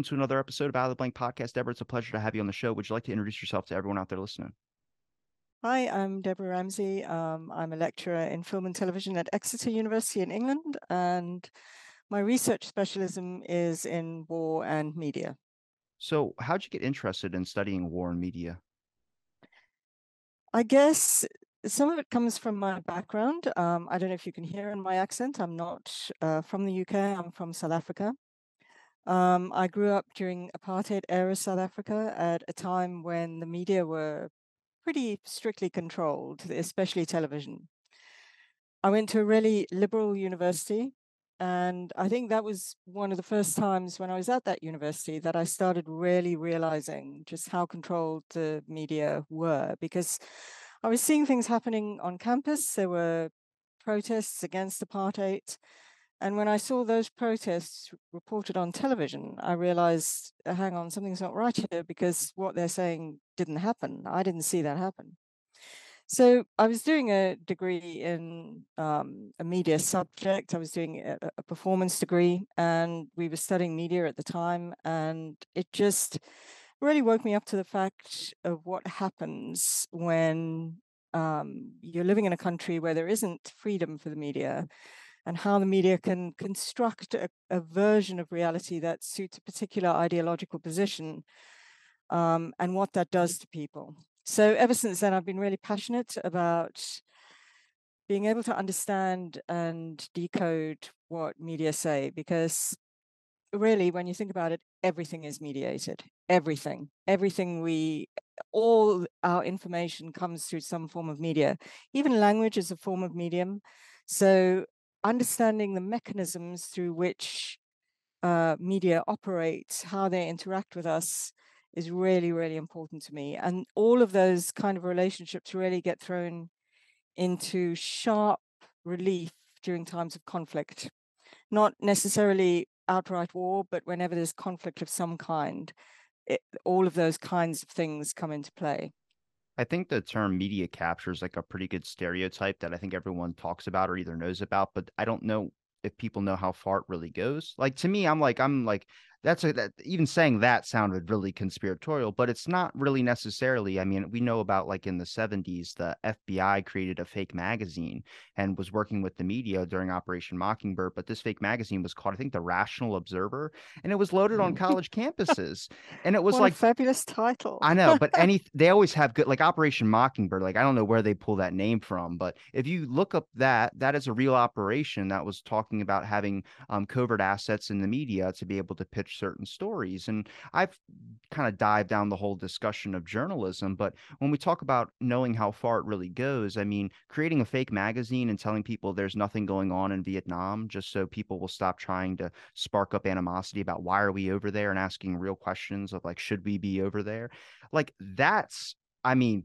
Welcome to another episode of Out of the Blank Podcast. Deborah, it's a pleasure to have you on the show. Would you like to introduce yourself to everyone out there listening? Hi, I'm Debra Ramsay. Um, I'm a lecturer in film and television at Exeter University in England, and my research specialism is in war and media. So, how'd you get interested in studying war and media? I guess some of it comes from my background. Um, I don't know if you can hear in my accent. I'm not uh, from the UK, I'm from South Africa. Um, I grew up during apartheid era South Africa at a time when the media were pretty strictly controlled, especially television. I went to a really liberal university, and I think that was one of the first times when I was at that university that I started really realizing just how controlled the media were because I was seeing things happening on campus. There were protests against apartheid. And when I saw those protests reported on television, I realized, uh, hang on, something's not right here because what they're saying didn't happen. I didn't see that happen. So I was doing a degree in um, a media subject. I was doing a, a, performance degree, and we were studying media at the time. And it just really woke me up to the fact of what happens when um, you're living in a country where there isn't freedom for the media and how the media can construct a, a version of reality that suits a particular ideological position um, and what that does to people. So ever since then, I've been really passionate about being able to understand and decode what media say because really when you think about it everything is mediated. Everything. Everything we all our information comes through some form of media. Even language is a form of medium. So understanding the mechanisms through which uh, media operates, how they interact with us, is really, really important to me. And all of those kind of relationships really get thrown into sharp relief during times of conflict. Not necessarily outright war, but whenever there's conflict of some kind, it, all of those kinds of things come into play. I think the term media capture is like a pretty good stereotype that I think everyone talks about or either knows about, but I don't know if people know how far it really goes. Like to me, I'm like, I'm like, that's a, that even saying that sounded really conspiratorial, but it's not really necessarily. I mean, we know about like in the 70s, the FBI created a fake magazine and was working with the media during Operation Mockingbird. But this fake magazine was called, I think, the Rational Observer, and it was loaded on college campuses. And it was what like fabulous title. I know, but any they always have good like Operation Mockingbird. Like I don't know where they pull that name from, but if you look up that, that is a real operation that was talking about having um, covert assets in the media to be able to pitch certain stories. And I've kind of dived down the whole discussion of journalism. But when we talk about knowing how far it really goes, I mean, creating a fake magazine and telling people there's nothing going on in Vietnam just so people will stop trying to spark up animosity about why are we over there and asking real questions of like, should we be over there? Like, that's I mean,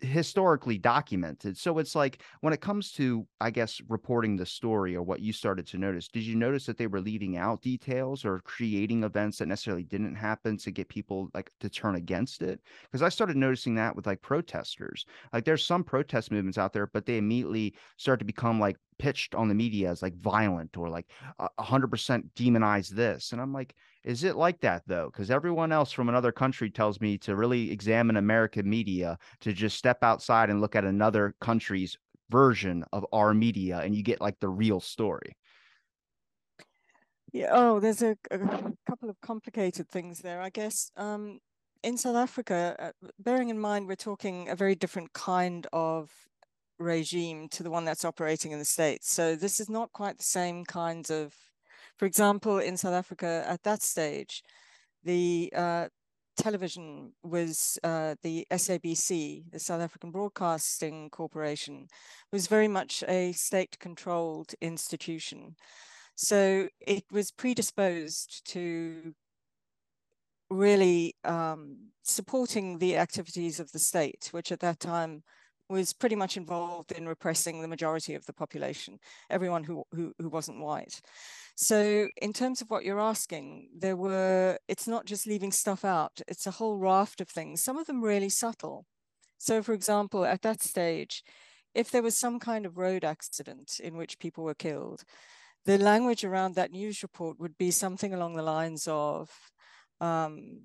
historically documented. So it's like when it comes to, I guess, reporting the story or what you started to notice, did you notice that they were leaving out details or creating events that necessarily didn't happen to get people like to turn against it? Because I started noticing that with like protesters. Like there's some protest movements out there, but they immediately start to become like pitched on the media as like violent or like a hundred percent demonize this. And I'm like, is it like that though? Because everyone else from another country tells me to really examine American media, to just step outside and look at another country's version of our media, and you get like the real story. Yeah. Oh, there's a, a couple of complicated things there, I guess. Um, in South Africa, uh, bearing in mind we're talking a very different kind of regime to the one that's operating in the States. So this is not quite the same kinds of for example, in South Africa at that stage, the uh, television was uh, the SABC, the South African Broadcasting Corporation, was very much a state-controlled institution. So it was predisposed to really um, supporting the activities of the state, which at that time was pretty much involved in repressing the majority of the population, everyone who, who, who wasn't white. So in terms of what you're asking, there were, it's not just leaving stuff out, it's a whole raft of things, some of them really subtle. So for example, at that stage, if there was some kind of road accident in which people were killed, the language around that news report would be something along the lines of um,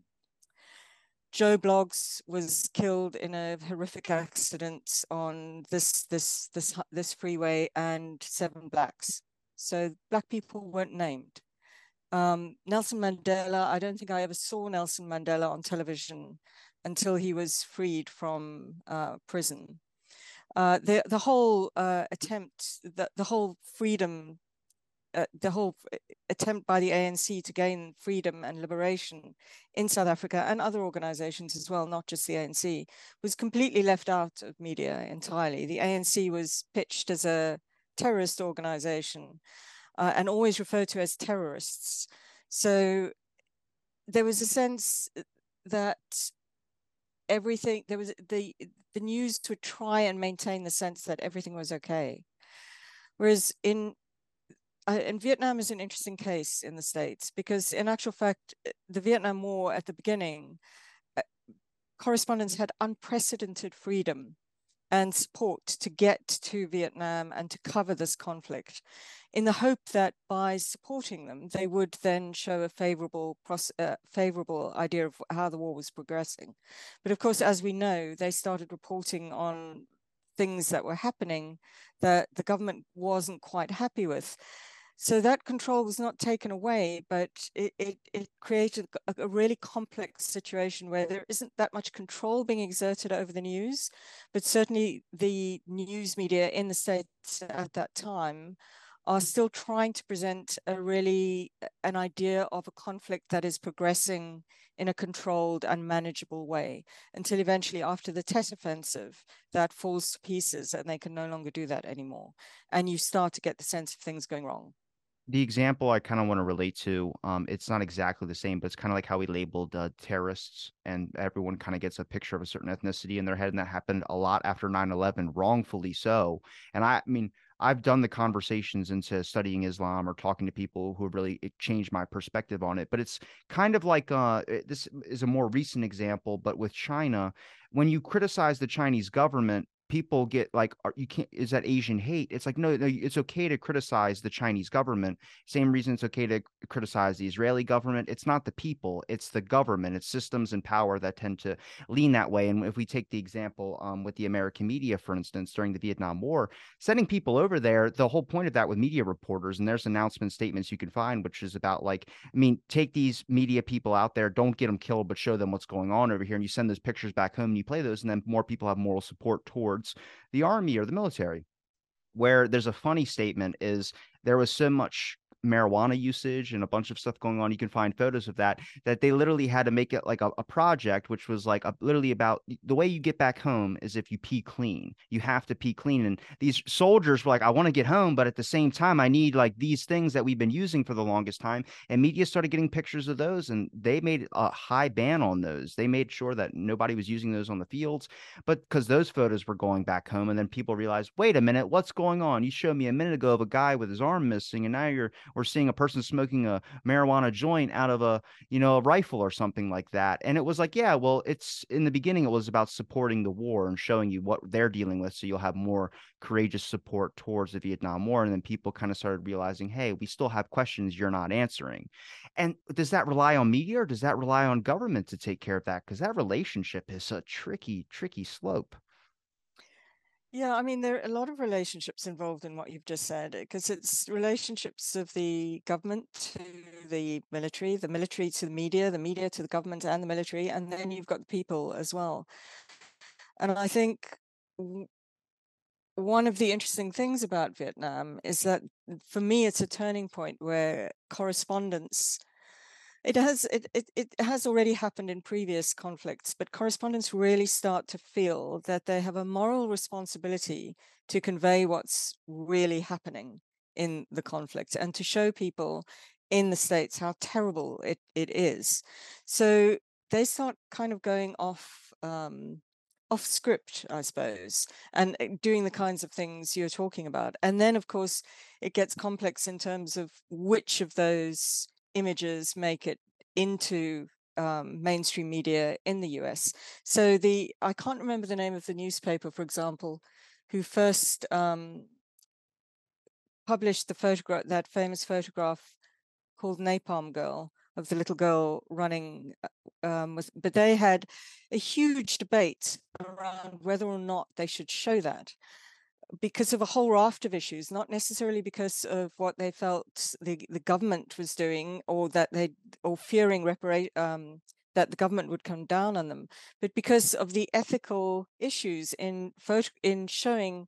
Joe Bloggs was killed in a horrific accident on this this this this freeway, and seven blacks. So black people weren't named. Um, Nelson Mandela, I don't think I ever saw Nelson Mandela on television until he was freed from uh, prison. Uh, the the whole uh, attempt, the, the whole freedom uh, the whole attempt by the ANC to gain freedom and liberation in South Africa and other organizations as well, not just the ANC, was completely left out of media entirely. The ANC was pitched as a terrorist organization uh, and always referred to as terrorists. So there was a sense that everything there was the the news would try and maintain the sense that everything was okay whereas in uh, and Vietnam is an interesting case in the States because, in actual fact, uh, the Vietnam War at the beginning, uh, correspondents had unprecedented freedom and support to get to Vietnam and to cover this conflict in the hope that by supporting them, they would then show a favorable, uh, favorable idea of how the war was progressing. But of course, as we know, they started reporting on things that were happening that the government wasn't quite happy with. So that control was not taken away, but it, it, it created a, a, really complex situation where there isn't that much control being exerted over the news, but certainly the news media in the States at that time are still trying to present a really an idea of a conflict that is progressing in a controlled and manageable way until eventually after the Tet offensive that falls to pieces and they can no longer do that anymore. And you start to get the sense of things going wrong the example I kind of want to relate to, um, it's not exactly the same, but it's kind of like how we labeled uh, terrorists, and everyone kind of gets a picture of a certain ethnicity in their head, and that happened a lot after 9/11, wrongfully so. And I, I mean, I've done the conversations into studying Islam or talking to people who have really changed my perspective on it. But it's kind of like uh, this is a more recent example, but with China, when you criticize the Chinese government, people get like you can't is that asian hate? It's like no, no it's okay to criticize the chinese government. Same reason it's okay to criticize the israeli government. It's not the people it's the government. It's systems and power that tend to lean that way. And if we take the example um, with the american media for instance during the vietnam war sending people over there the whole point of that with media reporters and there's announcement statements you can find which is about like i mean take these media people out there don't get them killed but show them what's going on over here and you send those pictures back home and you play those and then more people have moral support towards towards the army or the military where there's a funny statement is there was so much marijuana usage and a bunch of stuff going on. You can find photos of that. That they literally had to make it like a, a project, which was like a, literally about the way you get back home is if you pee clean. You have to pee clean. And these soldiers were like, I want to get home, but at the same time, I need like these things that we've been using for the longest time. And media started getting pictures of those, and they made a high ban on those. They made sure that nobody was using those on the fields, but because those photos were going back home, and then people realized, wait a minute, what's going on? You showed me a minute ago of a guy with his arm missing, and now you're we're seeing a person smoking a marijuana joint out of a you know a rifle or something like that and it was like yeah well it's in the beginning it was about supporting the war and showing you what they're dealing with so you'll have more courageous support towards the vietnam war and then people kind of started realizing hey we still have questions you're not answering and does that rely on media or does that rely on government to take care of that? Because that relationship is a tricky tricky slope yeah, I mean, there are a lot of relationships involved in what you've just said, eh, because it's relationships of the government to the military, the military to the media, the media to the government and the military, and then you've got the people as well. And I think one of the interesting things about Vietnam is that for me, it's a turning point where correspondents It has it, it it has already happened in previous conflicts, but correspondents really start to feel that they have a moral responsibility to convey what's really happening in the conflict and to show people in the states how terrible it, it is. So they start kind of going off um, off script, I suppose, and eh, doing the kinds of things you're talking about. And then, of course, it gets complex in terms of which of those images make it into um, mainstream media in the US. So the I can't remember the name of the newspaper, for example, who first um, published the photograph, that famous photograph called Napalm Girl of the little girl running uh, um, with, but they had a huge debate around whether or not they should show that because of a whole raft of issues, not necessarily because of what they felt the, the government was doing or that they or fearing reparation um, that the government would come down on them, but because of the ethical issues in photo in showing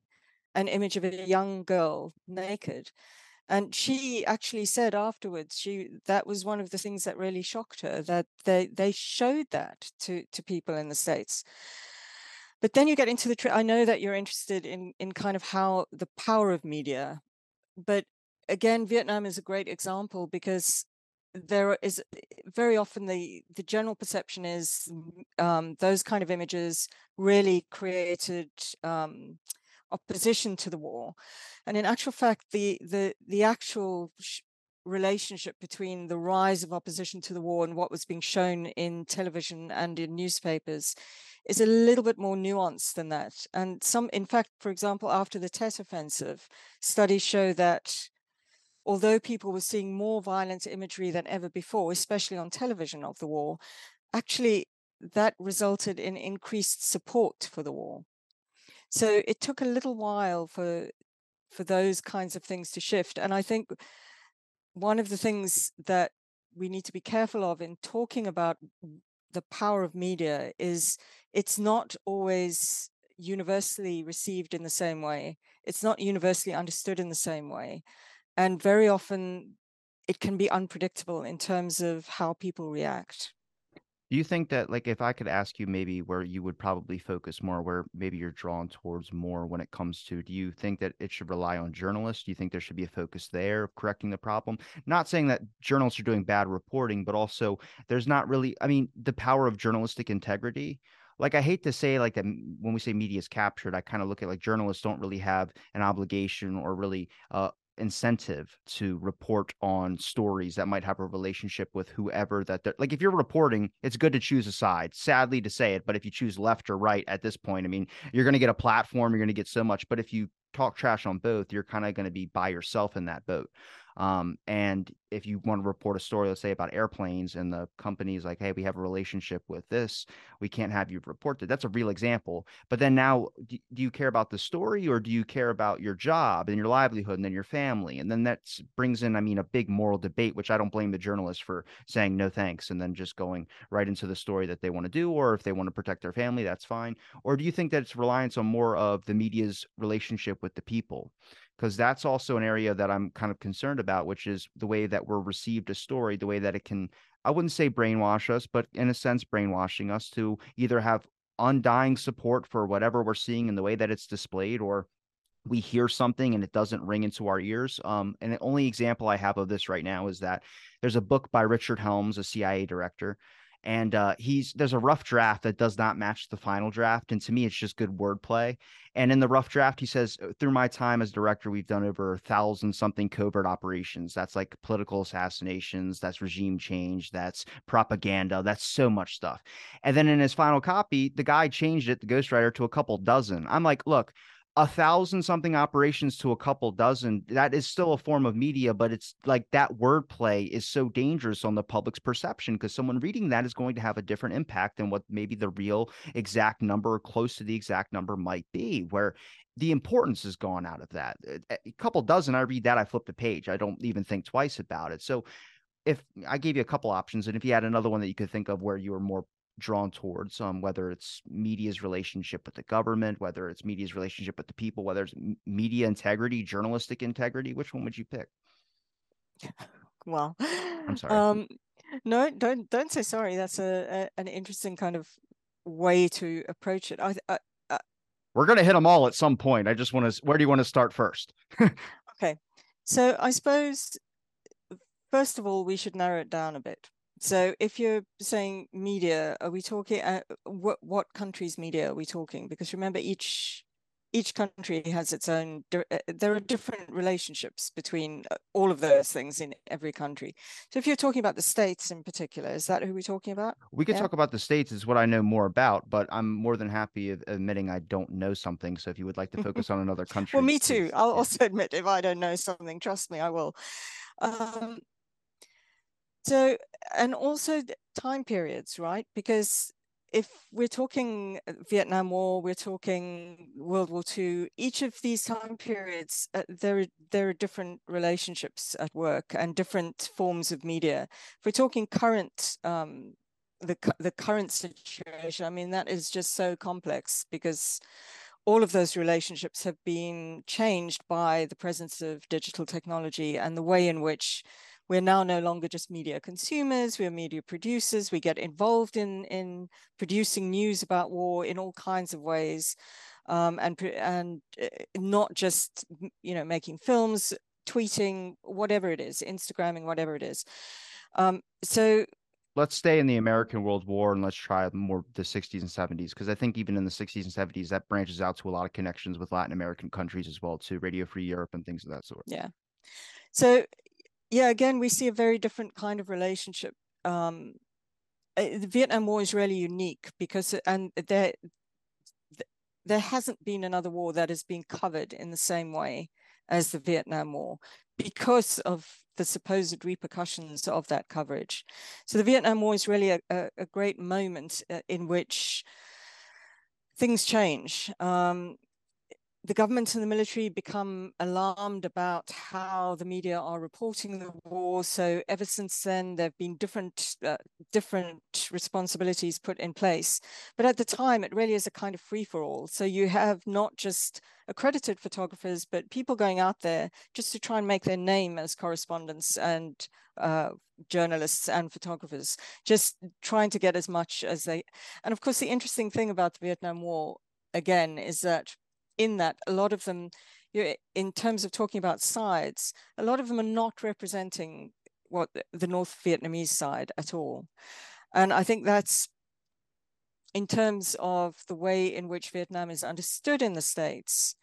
an image of a young girl naked. And she actually said afterwards, she that was one of the things that really shocked her that they they showed that to to people in the states but then you get into the i know that you're interested in in kind of how the power of media but again vietnam is a great example because there is very often the the general perception is um, those kind of images really created um, opposition to the war. And in actual fact the the the actual relationship between the rise of opposition to the war and what was being shown in television and in newspapers is a little bit more nuanced than that. And some, in fact, for example, after the Tet Offensive, studies show that although people were seeing more violent imagery than ever before, especially on television of the war, actually that resulted in increased support for the war. So it took a little while for for those kinds of things to shift. And I think one of the things that we need to be careful of in talking about the power of media is it's not always universally received in the same way. It's not universally understood in the same way. And very often it can be unpredictable in terms of how people react. Do you think that, like, if I could ask you maybe where you would probably focus more, where maybe you're drawn towards more when it comes to, do you think that it should rely on journalists? Do you think there should be a focus there of correcting the problem? Not saying that journalists are doing bad reporting, but also there's not really, I mean, the power of journalistic integrity. Like, I hate to say, like, that when we say media is captured, I kind of look at like journalists don't really have an obligation or really uh, incentive to report on stories that might have a relationship with whoever that they're like if you're reporting it's good to choose a side sadly to say it but if you choose left or right at this point i mean you're going to get a platform you're going to get so much but if you talk trash on both you're kind of going to be by yourself in that boat um, and if you want to report a story, let's say about airplanes, and the company's like, hey, we have a relationship with this, we can't have you report that. That's a real example. But then now, do, do you care about the story or do you care about your job and your livelihood and then your family? And then that brings in, I mean, a big moral debate, which I don't blame the journalist for saying no thanks and then just going right into the story that they want to do. Or if they want to protect their family, that's fine. Or do you think that it's reliance on more of the media's relationship with the people? Because that's also an area that I'm kind of concerned about, which is the way that we're received a story, the way that it can, I wouldn't say brainwash us, but in a sense, brainwashing us to either have undying support for whatever we're seeing in the way that it's displayed or we hear something and it doesn't ring into our ears. Um, and the only example I have of this right now is that there's a book by Richard Helms, a CIA director, and uh, he's there's a rough draft that does not match the final draft and to me it's just good wordplay and in the rough draft he says uh, through my time as director we've done over a thousand something covert operations. That's like political assassinations that's regime change that's propaganda that's so much stuff. And then in his final copy the guy changed it the ghostwriter to a couple dozen. I'm like look a thousand something operations to a couple dozen that is still a form of media but it's like that wordplay is so dangerous on the public's perception because someone reading that is going to have a different impact than what maybe the real exact number or close to the exact number might be where the importance is gone out of that. Uh, a couple dozen i read that i flip the page. I don't even think twice about it. So if I gave you a couple options, and if you had another one that you could think of where you were more drawn towards, um, whether it's media's relationship with the government, whether it's media's relationship with the people, whether it's media integrity, journalistic integrity. Which one would you pick? Well, I'm sorry. Um, No, don't don't say sorry. That's a, a an interesting kind of way to approach it. I, I, I We're gonna hit them all at some point. I just want to. Where do you want to start first? okay, so I suppose first of all we should narrow it down a bit. So if you're saying media, are we talking uh, what what country's media are we talking? Because remember each each country has its own uh, there are different relationships between uh, all of those things in every country so if you're talking about the states in particular is that who we're talking about we could yeah. talk about the states is what i know more about but i'm more than happy admitting i don't know something so if you would like to focus on another country well me too i'll yeah. also admit if i don't know something trust me i will um, so and also time periods right because if we're talking uh, Vietnam War, we're talking World War II, each of these time periods, uh, there, there are different relationships at work and different forms of media. If we're talking current, um, the, the current situation, I mean, that is just so complex because all of those relationships have been changed by the presence of digital technology and the way in which we're now no longer just media consumers, we're media producers, we get involved in, in producing news about war in all kinds of ways. Um, and and eh, not just you know making films, tweeting, whatever it is, Instagramming, whatever it is. Um, so let's stay in the American World War and let's try more the 60s and 70s because I think even in the 60s and 70s that branches out to a lot of connections with Latin American countries as well too, Radio Free Europe and things of that sort. Yeah. So yeah, again, we see a very different kind of relationship. Um, eh, the Vietnam War is really unique because, and there, there hasn't been another war that has been covered in the same way as the Vietnam War because of the supposed repercussions of that coverage. So the Vietnam War is really a, a, a great moment uh, in which things change. Um, the government and the military become alarmed about how the media are reporting the war. So ever since then, there have been different uh, different responsibilities put in place. But at the time, it really is a kind of free for all. So you have not just accredited photographers, but people going out there just to try and make their name as correspondents and uh, journalists and photographers, just trying to get as much as they. And of course, the interesting thing about the Vietnam War again is that in that a lot of them in terms of talking about sides a lot of them are not representing what the north vietnamese side at all. And i think that's in terms of the way in which vietnam is understood in the states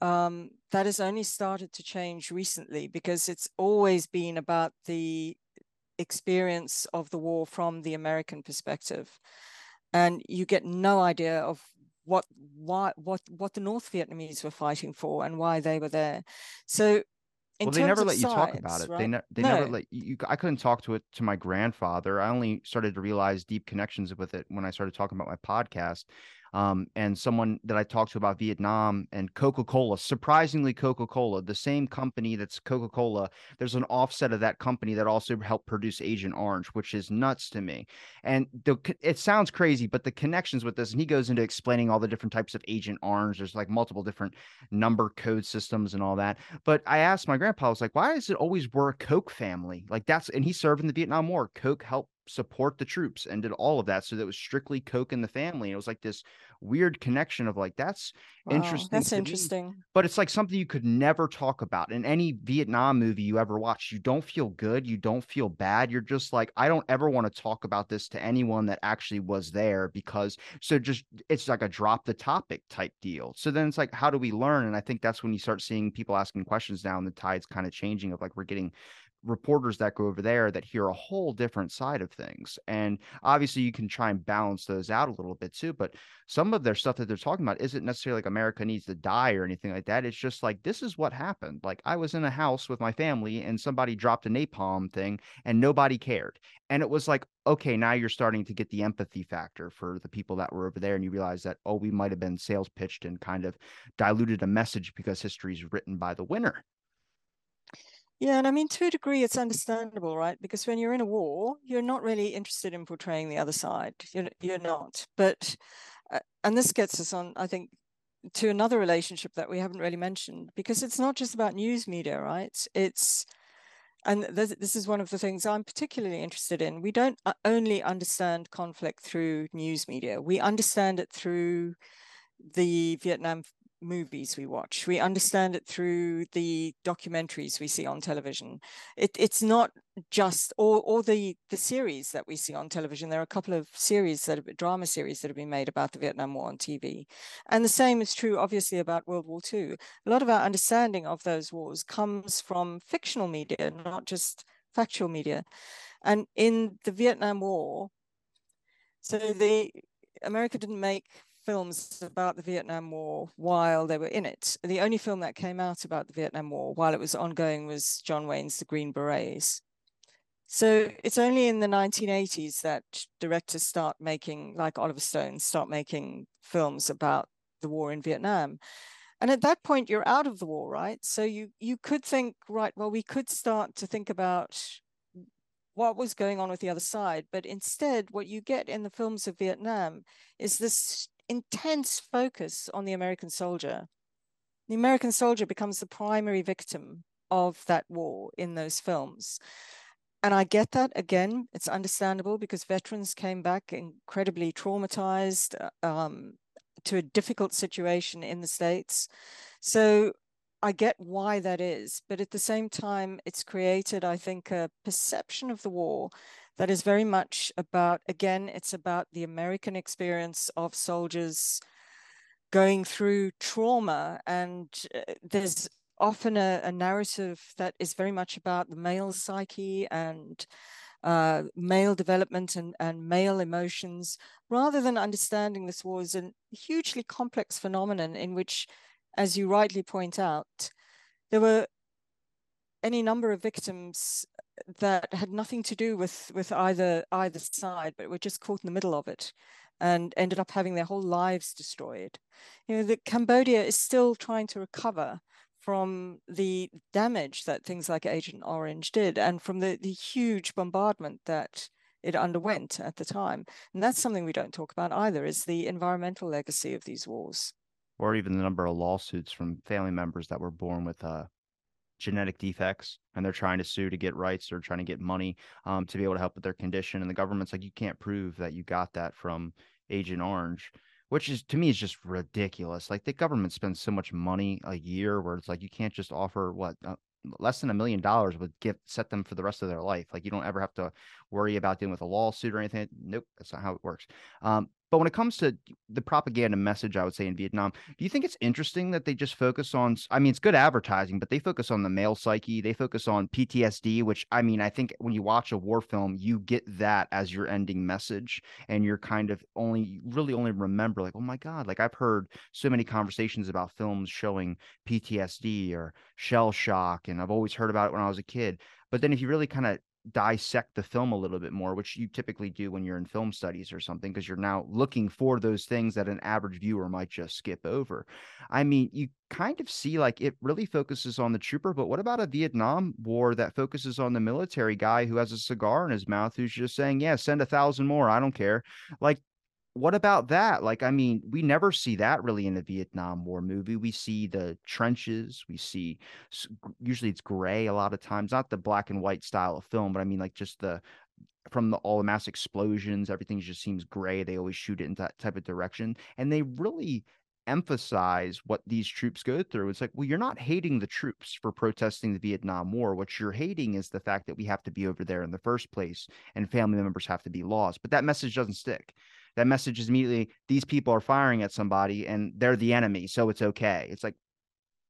um, that has only started to change recently because it's always been about the experience of the war from the american perspective. And you get no idea of what why what what the North Vietnamese were fighting for and why they were there. So well, they never let you talk about it. Right? They, ne- they no. never let you. I couldn't talk to it to my grandfather. I only started to realize deep connections with it when I started talking about my podcast um, and someone that I talked to about Vietnam and Coca Cola. Surprisingly, Coca Cola, the same company that's Coca Cola, there's an offset of that company that also helped produce Agent Orange, which is nuts to me. And the, it sounds crazy, but the connections with this, and he goes into explaining all the different types of Agent Orange. There's like multiple different number code systems and all that. But I asked my grandpa, I was like, why is it always we're a Coke family? Like that's, and he served in the Vietnam War. Coke helped support the troops and did all of that. So that was strictly Coke in the family. And it was like this weird connection of like, that's wow, interesting. That's interesting. Me. But it's like something you could never talk about in any Vietnam movie you ever watch. You don't feel good. You don't feel bad. You're just like, I don't ever want to talk about this to anyone that actually was there because so just it's like a drop the topic type deal. So then it's like, how do we learn? And I think that's when you start seeing people asking questions now and the tide's kind of changing of like we're getting reporters that go over there that hear a whole different side of things. And obviously, you can try and balance those out a little bit too. But some of their stuff that they're talking about isn't necessarily like America needs to die or anything like that. It's just like, this is what happened. Like, I was in a house with my family and somebody dropped a napalm thing and nobody cared. And it was like, okay, now you're starting to get the empathy factor for the people that were over there. And you realize that, oh, we might have been sales pitched and kind of diluted a message because history is written by the winner. Yeah, and I mean, to a degree, it's understandable, right? Because when you're in a war, you're not really interested in portraying the other side. You're, you're not. But, uh, and this gets us on, I think, to another relationship that we haven't really mentioned, because it's not just about news media, right? It's and this, this is one of the things I'm particularly interested in. We don't uh, only understand conflict through news media, we understand it through the Vietnam movies we watch. We understand it through the documentaries we see on television. It, it's not just or the the series that we see on television. There are a couple of series that have, drama series that have been made about the Vietnam War on TV, and the same is true, obviously, about World War II. A lot of our understanding of those wars comes from fictional media, not just factual media. And in the Vietnam War, so the America didn't make films about the Vietnam War while they were in it. The only film that came out about the Vietnam War while it was ongoing was John Wayne's The Green Berets. So it's only in the 1980s that directors start making, like Oliver Stone, start making films about the war in Vietnam. And at that point, you're out of the war, right? So you you could think, right, well, we could start to think about what was going on with the other side. But instead, what you get in the films of Vietnam is this intense focus on the American soldier. The American soldier becomes the primary victim of that war in those films. And I get that again, it's understandable because veterans came back incredibly traumatized uh, um, to a difficult situation in the States. So I get why that is. But at the same time, it's created, I think, a perception of the war that is very much about, again, it's about the American experience of soldiers going through trauma. And uh, there's often a, a narrative that is very much about the male psyche and uh, male development and, and male emotions, rather than understanding this war as a hugely complex phenomenon in which, as you rightly point out, there were any number of victims that had nothing to do with with either either side, but were just caught in the middle of it, and ended up having their whole lives destroyed. You know, that Cambodia is still trying to recover from the damage that things like Agent Orange did, and from the the huge bombardment that it underwent at the time. And that's something we don't talk about either, is the environmental legacy of these wars. Or even the number of lawsuits from family members that were born with uh, genetic defects and they're trying to sue to get rights or trying to get money um, to be able to help with their condition. And the government's like, you can't prove that you got that from Agent Orange, which is to me is just ridiculous. Like the government spends so much money a year where it's like you can't just offer what uh, less than a million dollars would get set them for the rest of their life. Like you don't ever have to worry about dealing with a lawsuit or anything. Nope, that's not how it works. Um, but when it comes to the propaganda message, I would say in Vietnam, do you think it's interesting that they just focus on? I mean, it's good advertising, but they focus on the male psyche. They focus on PTSD, which I mean, I think when you watch a war film, you get that as your ending message, and you're kind of only really only remember like, oh my god, like I've heard so many conversations about films showing PTSD or shell shock, and I've always heard about it when I was a kid. But then if you really kind of dissect the film a little bit more, which you typically do when you're in film studies or something, because you're now looking for those things that an average viewer might just skip over. I mean, you kind of see like it really focuses on the trooper, but what about a Vietnam War that focuses on the military guy who has a cigar in his mouth who's just saying, Yeah, send a thousand more. I don't care. Like what about that? Like, I mean, we never see that really in a Vietnam War movie. We see the trenches. We see usually it's gray a lot of times, not the black and white style of film, but I mean like just the from the all the mass explosions, everything just seems gray. They always shoot it in that type of direction, and they really emphasize what these troops go through. It's like, well, you're not hating the troops for protesting the Vietnam War. What you're hating is the fact that we have to be over there in the first place and family members have to be lost. But that message doesn't stick that message is immediately these people are firing at somebody and they're the enemy, so it's okay. It's like,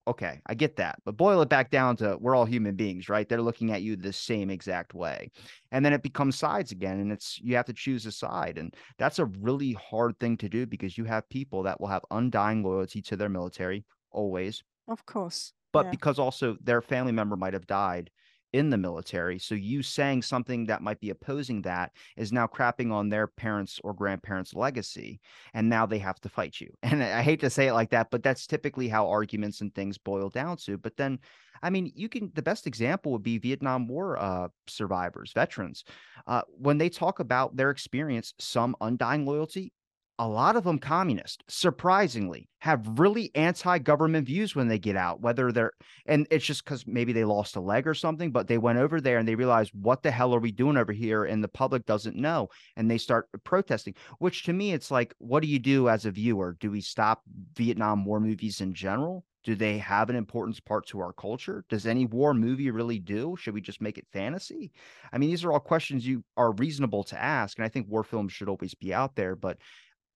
okay, I get that, but boil it back down to we're all human beings, right? They're looking at you the same exact way, and then it becomes sides again, and it's you have to choose a side, and that's a really hard thing to do because you have people that will have undying loyalty to their military always, of course, but yeah. because also their family member might have died in the military. So you saying something that might be opposing that is now crapping on their parents or grandparents' legacy. And now they have to fight you. And I hate to say it like that, but that's typically how arguments and things boil down to. But then, I mean, you can, the best example would be Vietnam War uh, survivors, veterans. Uh, when they talk about their experience, some undying loyalty, a lot of them communist surprisingly have really anti-government views when they get out whether they're and it's just because maybe they lost a leg or something but they went over there and they realized what the hell are we doing over here? and the public doesn't know and they start protesting which to me it's like what do you do as a viewer? Do we stop vietnam war movies in general? Do they have an importance part to our culture? Does any war movie really do? Should we just make it fantasy? I mean these are all questions you are reasonable to ask and i think war films should always be out there but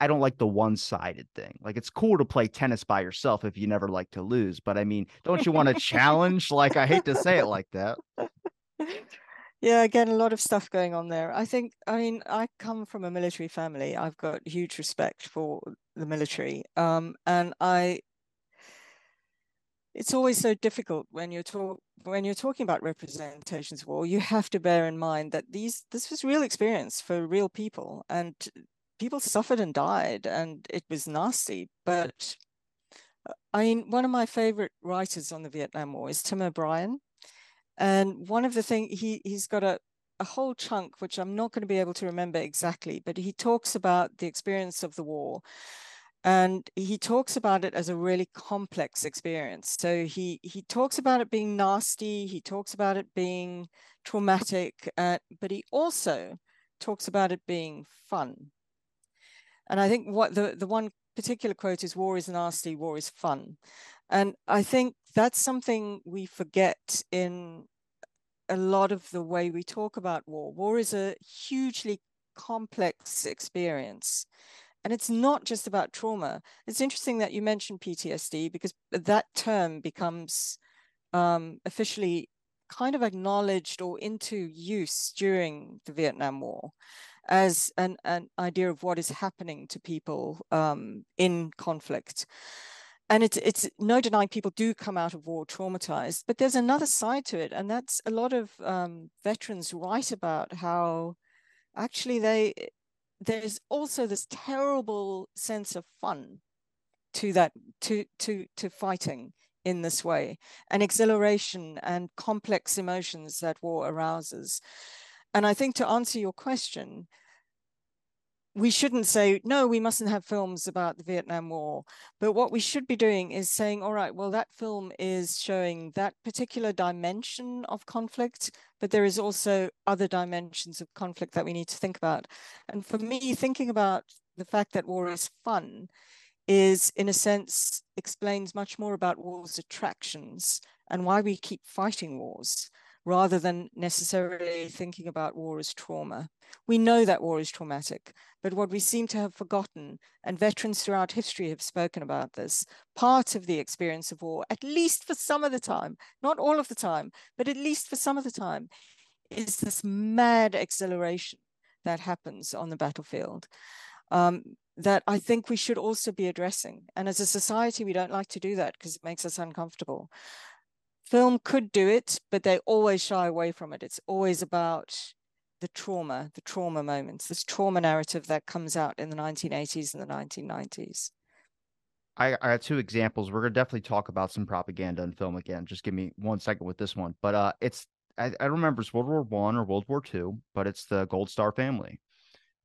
I don't like the one sided thing. Like it's cool to play tennis by yourself if you never like to lose, but I mean, don't you want a challenge? Like I hate to say it like that. Yeah, again, a lot of stuff going on there. I think, I mean, I come from a military family. I've got huge respect for the military. Um, and I, it's always so difficult when you're talk when you're talking about representations of war. You have to bear in mind that these this was real experience for real people, and people suffered and died, and it was nasty. But uh, I mean, one of my favorite writers on the Vietnam War is Tim O'Brien, and one of the things he he's got a a whole chunk which I'm not going to be able to remember exactly, but he talks about the experience of the war. And he talks about it as a really complex experience. So he he talks about it being nasty. He talks about it being traumatic, uh, but he also talks about it being fun. And I think what the, the one particular quote is war is nasty, war is fun. And I think that's something we forget in a lot of the way we talk about war. War is a hugely complex experience. And it's not just about trauma. It's interesting that you mentioned PTSD because that term becomes um, officially kind of acknowledged or into use during the Vietnam War as an, an idea of what is happening to people um, in conflict. And it's it's no denying people do come out of war traumatized, but there's another side to it, and that's a lot of um, veterans write about how actually they there's also this terrible sense of fun to that to to to fighting in this way and exhilaration and complex emotions that war arouses and I think to answer your question, we shouldn't say, no, we mustn't have films about the Vietnam War. But what we should be doing is saying, all right, well, that film is showing that particular dimension of conflict, but there is also other dimensions of conflict that we need to think about. And for me, thinking about the fact that war is fun is, in a sense, explains much more about war's attractions and why we keep fighting wars rather than necessarily thinking about war as trauma. We know that war is traumatic, but what we seem to have forgotten, and veterans throughout history have spoken about this, part of the experience of war, at least for some of the time, not all of the time, but at least for some of the time, is this mad exhilaration that happens on the battlefield. Um, that I think we should also be addressing. And as a society, we don't like to do that because it makes us uncomfortable film could do it, but they always shy away from it. It's always about the trauma, the trauma moments, this trauma narrative that comes out in the 1980s and the 1990s. I, I have two examples. We're gonna definitely talk about some propaganda in film again. Just give me one second with this one. But uh, it's I, I remember it's World War One or World War Two, but it's the Gold Star family.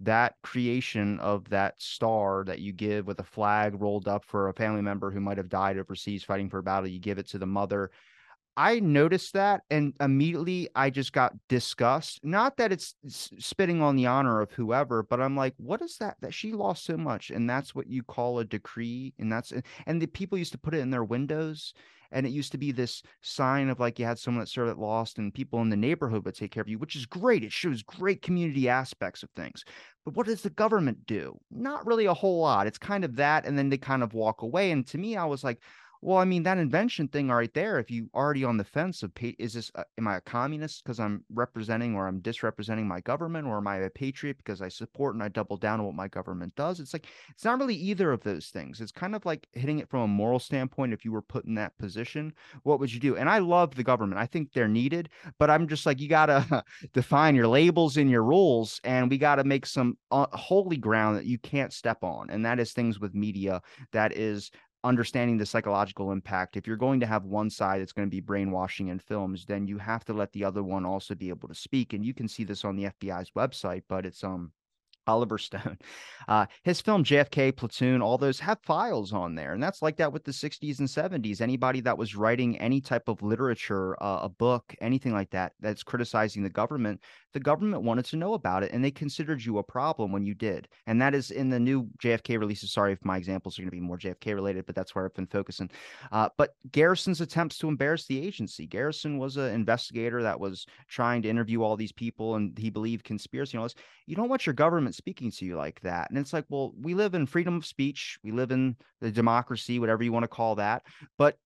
That creation of that star that you give with a flag rolled up for a family member who might have died overseas fighting for a battle, you give it to the mother I noticed that and immediately I just got disgust. Not that it's spitting on the honor of whoever, but I'm like, what is that? That she lost so much, and that's what you call a decree, and that's eh, and the people used to put it in their windows, and it used to be this sign of like you had someone that served that lost, and people in the neighborhood would take care of you, which is great. It shows great community aspects of things. But what does the government do? Not really a whole lot. It's kind of that, and then they kind of walk away. And to me, I was like, well, I mean that invention thing right there. If you already on the fence of, is this uh, am I a communist because I'm representing or I'm disrepresenting my government, or am I a patriot because I support and I double down on what my government does? It's like it's not really either of those things. It's kind of like hitting it from a moral standpoint. If you were put in that position, what would you do? And I love the government. I think they're needed, but I'm just like you gotta define your labels and your rules, and we gotta make some uh, holy ground that you can't step on, and that is things with media that is understanding the psychological impact if you're going to have one side that's going to be brainwashing in films then you have to let the other one also be able to speak and you can see this on the FBI's website but it's um Oliver Stone. Uh, his film JFK, Platoon, all those have files on there. And that's like that with the 60s and 70s. Anybody that was writing any type of literature, uh, a book, anything like that, that's criticizing the government, the government wanted to know about it and they considered you a problem when you did. And that is in the new JFK releases. Sorry if my examples are going to be more JFK related, but that's where I've been focusing. Uh, but Garrison's attempts to embarrass the agency. Garrison was an investigator that was trying to interview all these people and he believed conspiracy and all this. You don't want your government speaking to you like that. And it's like, well, we live in freedom of speech, we live in the democracy, whatever you want to call that. But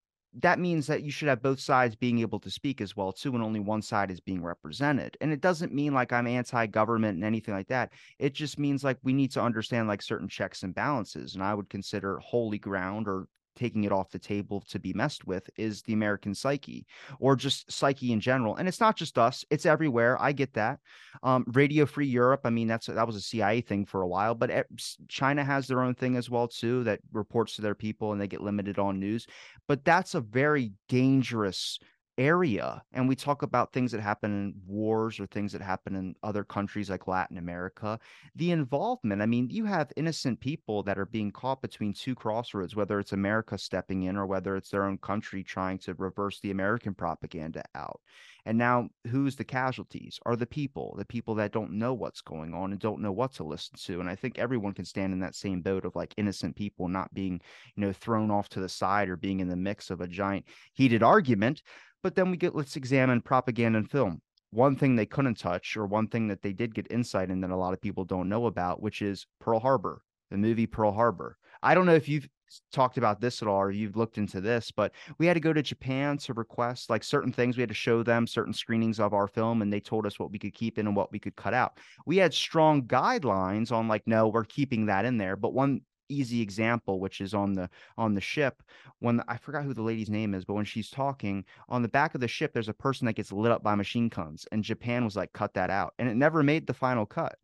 that means that you should have both sides being able to speak as well too and only one side is being represented and it doesn't mean like i'm anti-government and anything like that it just means like we need to understand like certain checks and balances and i would consider holy ground or taking it off the table to be messed with is the American psyche or just psyche in general. And it's not just us, it's everywhere. I get that. Um, Radio Free Europe, I mean, that's that was a CIA thing for a while, but China has their own thing as well too that reports to their people and they get limited on news. But that's a very dangerous area and we talk about things that happen in wars or things that happen in other countries like Latin America the involvement i mean you have innocent people that are being caught between two crossroads whether it's america stepping in or whether it's their own country trying to reverse the american propaganda out. And now who's the casualties? Are the people the people that don't know what's going on and don't know what to listen to and i think everyone can stand in that same boat of like innocent people not being you know thrown off to the side or being in the mix of a giant heated argument but then we get let's examine propaganda and film. One thing they couldn't touch, or one thing that they did get insight in that a lot of people don't know about, which is Pearl Harbor, the movie Pearl Harbor. I don't know if you've talked about this at all or you've looked into this, but we had to go to Japan to request like certain things. We had to show them certain screenings of our film, and they told us what we could keep in and what we could cut out. We had strong guidelines on like, no, we're keeping that in there. But one easy example which is on the on the ship when i forgot who the lady's name is but when she's talking on the back of the ship there's a person that gets lit up by machine guns and japan was like cut that out and it never made the final cut.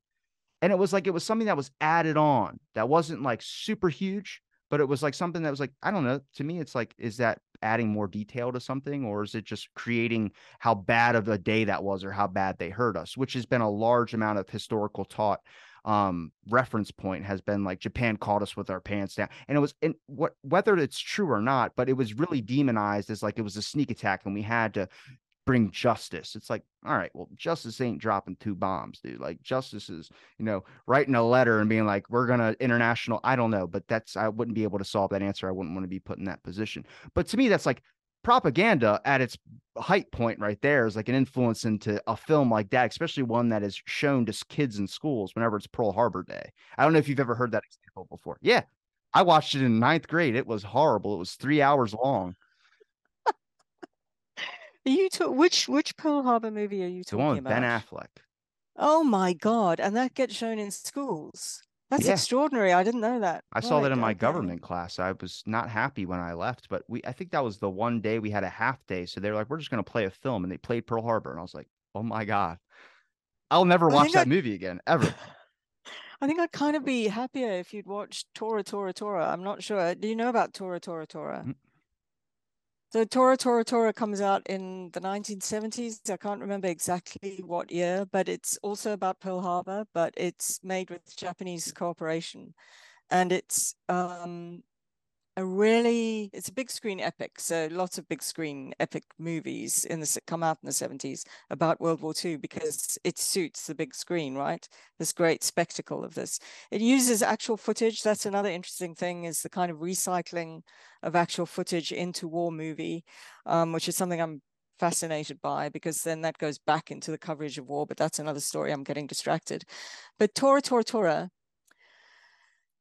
And it was like it was something that was added on that wasn't like super huge but it was like something that was like i don't know to me it's like is that adding more detail to something or is it just creating how bad of a day that was or how bad they hurt us which has been a large amount of historical taught um reference point has been like Japan caught us with our pants down. And it was in what whether it's true or not, but it was really demonized as like it was a sneak attack and we had to bring justice. It's like, all right, well, justice ain't dropping two bombs, dude. Like justice is, you know, writing a letter and being like, we're gonna international. I don't know, but that's I wouldn't be able to solve that answer. I wouldn't want to be put in that position. But to me, that's like propaganda at its height point right there is like an influence into a film like that, especially one that is shown to kids in schools whenever it's Pearl Harbor Day. I don't know if you've ever heard that example before. Yeah, I watched it in ninth grade. It was horrible. It was three hours long. are you to- which which Pearl Harbor movie are you talking the one with about? Ben Affleck. Oh my god! And that gets shown in schools. That's Yeah. extraordinary. I didn't know that. I saw that in my okay. government class. I was not happy when I left, but we I think that was the one day we had a half day. So they were like, we're just gonna play a film, and they played Pearl Harbor, and I was like, oh my god, I'll never watch that I'd- movie again ever. I think I'd kind of be happier if you'd watched Tora Tora Tora. I'm not sure. Do you know about Tora Tora Tora? Mm. So Tora Tora Tora comes out in the 1970s. I can't remember exactly what year, but it's also about Pearl Harbor, but it's made with Japanese cooperation. And it's um, a really, it's a big screen epic. So lots of big screen epic movies in the come out in the 70s about World War II because it suits the big screen, right? This great spectacle of this. It uses actual footage. That's another interesting thing is the kind of recycling of actual footage into war movie, um, which is something I'm fascinated by because then that goes back into the coverage of war. But that's another story. I'm getting distracted. But Tora Tora Tora,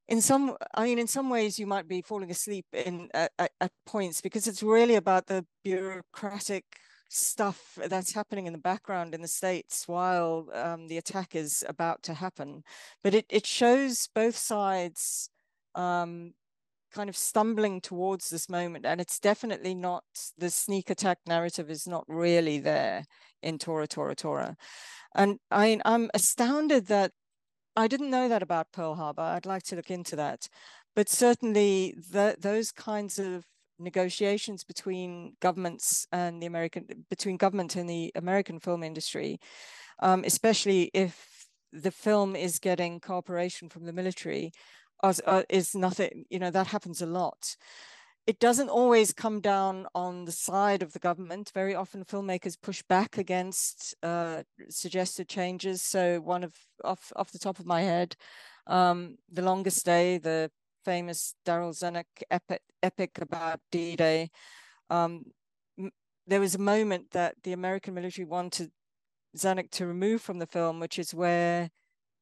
in some, I mean, in some ways, you might be falling asleep in at, at, points because it's really about the bureaucratic stuff that's happening in the background in the states while um, the attack is about to happen. But it it shows both sides um, kind of stumbling towards this moment, and it's definitely not the sneak attack narrative is not really there in Tora Tora Tora. And I, I'm astounded that I didn't know that about Pearl Harbor. I'd like to look into that. But certainly the, those kinds of negotiations between governments and the American, between government and the American film industry, um, especially if the film is getting cooperation from the military as, uh, is nothing, you know, that happens a lot. It doesn't always come down on the side of the government. Very often filmmakers push back against uh, suggested changes. So one of, off, off the top of my head, um, The Longest Day, the famous Darryl Zanuck epic, epic about D-Day, um, there was a moment that the American military wanted Zanuck to remove from the film, which is where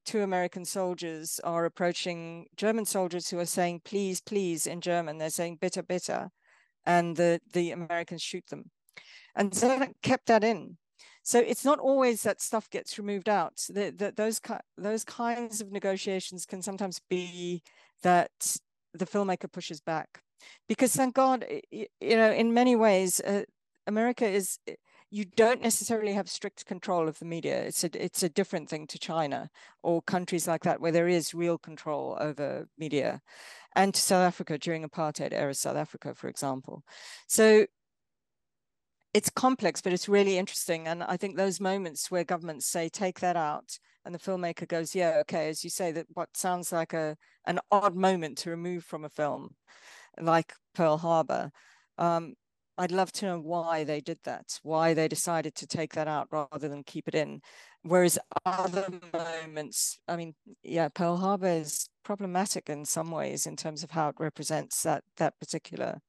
two American soldiers are approaching German soldiers who are saying, please, please, in German. They're saying, bitte, bitte. And the, the Americans shoot them. And Zanuck kept that in. So it's not always that stuff gets removed out. The, the, those, those kinds of negotiations can sometimes be that the filmmaker pushes back. Because thank God, you know, in many ways, uh, America is you don't necessarily have strict control of the media. It's a it's a different thing to China or countries like that where there is real control over media, and to South Africa during apartheid era South Africa, for example. So it's complex, but it's really interesting. And I think those moments where governments say take that out, and the filmmaker goes, yeah, okay, as you say, that what sounds like a an odd moment to remove from a film, like Pearl Harbor. Um, I'd love to know why they did that, why they decided to take that out rather than keep it in. Whereas other moments, I mean, yeah, Pearl Harbor is problematic in some ways in terms of how it represents that that particular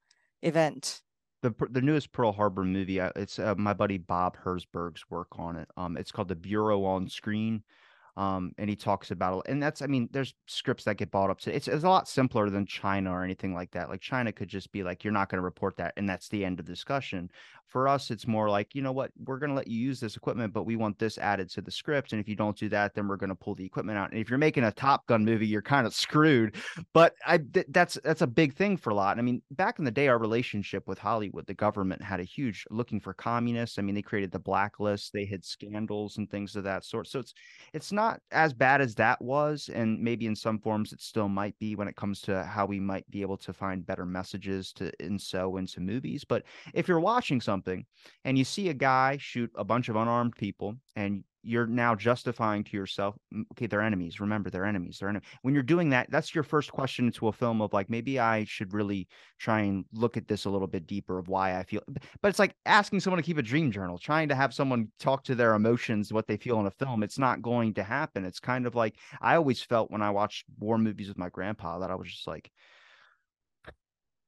event. The the newest Pearl Harbor movie, uh, it's uh, my buddy Bob Herzberg's work on it. Um, it's called The Bureau on Screen. Um, and he talks about and that's I mean, there's scripts that get bought up to it's, it's a lot simpler than China or anything like that. Like China could just be like, you're not going to report that, and that's the end of the discussion. For us, it's more like, you know what, we're going to let you use this equipment, but we want this added to the script. And if you don't do that, then we're going to pull the equipment out. And if you're making a Top Gun movie, you're kind of screwed. But I th- that's that's a big thing for a lot. I mean, back in the day, our relationship with Hollywood, the government had a huge looking for communists. I mean, they created the blacklist, they had scandals and things of that sort. So it's it's not as bad as that was, and maybe in some forms it still might be when it comes to how we might be able to find better messages to inso into movies. But if you're watching something and you see a guy shoot a bunch of unarmed people and you're now justifying to yourself, mm, okay, they're enemies. Remember, they're enemies. They're enemies. When you're doing that, that's your first question to a film of like, maybe I should really try and look at this a little bit deeper of why I feel. But it's like asking someone to keep a dream journal, trying to have someone talk to their emotions, what they feel in a film. It's not going to happen. It's kind of like I always felt when I watched war movies with my grandpa that I was just like,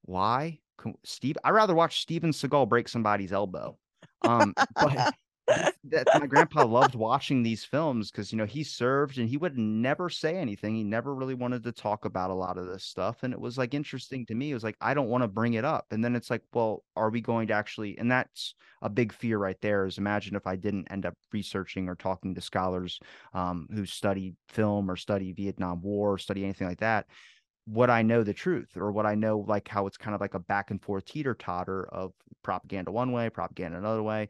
why? Steve, I'd rather watch Steven Seagal break somebody's elbow. Um, but that my grandpa loved watching these films because you know he served and he would never say anything. He never really wanted to talk about a lot of this stuff, and it was like interesting to me. It was like I don't want to bring it up, and then it's like, well, are we going to actually? And that's a big fear right there. Is imagine if I didn't end up researching or talking to scholars um, who study film or study Vietnam War or study anything like that what I know the truth or what I know like how it's kind of like a back and forth teeter totter of propaganda one way, propaganda another way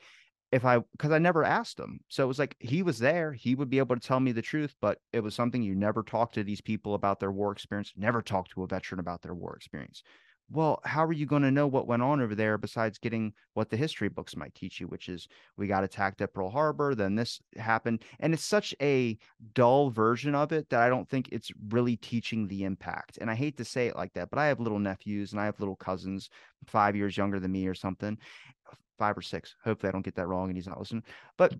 if I because I never asked him. So it was like he was there, he would be able to tell me the truth, but it was something you never talk to these people about their war experience, never talk to a veteran about their war experience. Well, how are you going to know what went on over there besides getting what the history books might teach you, which is we got attacked at Pearl Harbor, then this happened. And it's such a dull version of it that I don't think it's really teaching the impact. And I hate to say it like that, but I have little nephews and I have little cousins, five years younger than me or something five or six. Hopefully, I don't get that wrong and he's not listening. But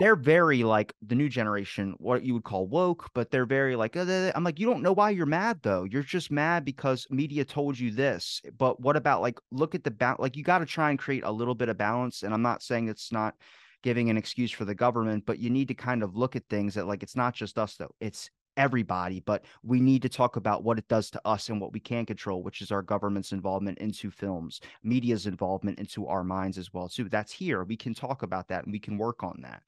they're very like the new generation, what you would call woke, but they're very like, uh, I'm like, you don't know why you're mad though. You're just mad because media told you this. But what about like, look at the balance? Like, you got to try and create a little bit of balance. And I'm not saying it's not giving an excuse for the government, but you need to kind of look at things that like, it's not just us though. It's everybody, but we need to talk about what it does to us and what we can control, which is our government's involvement into films, media's involvement into our minds as well. So that's here. We can talk about that and we can work on that.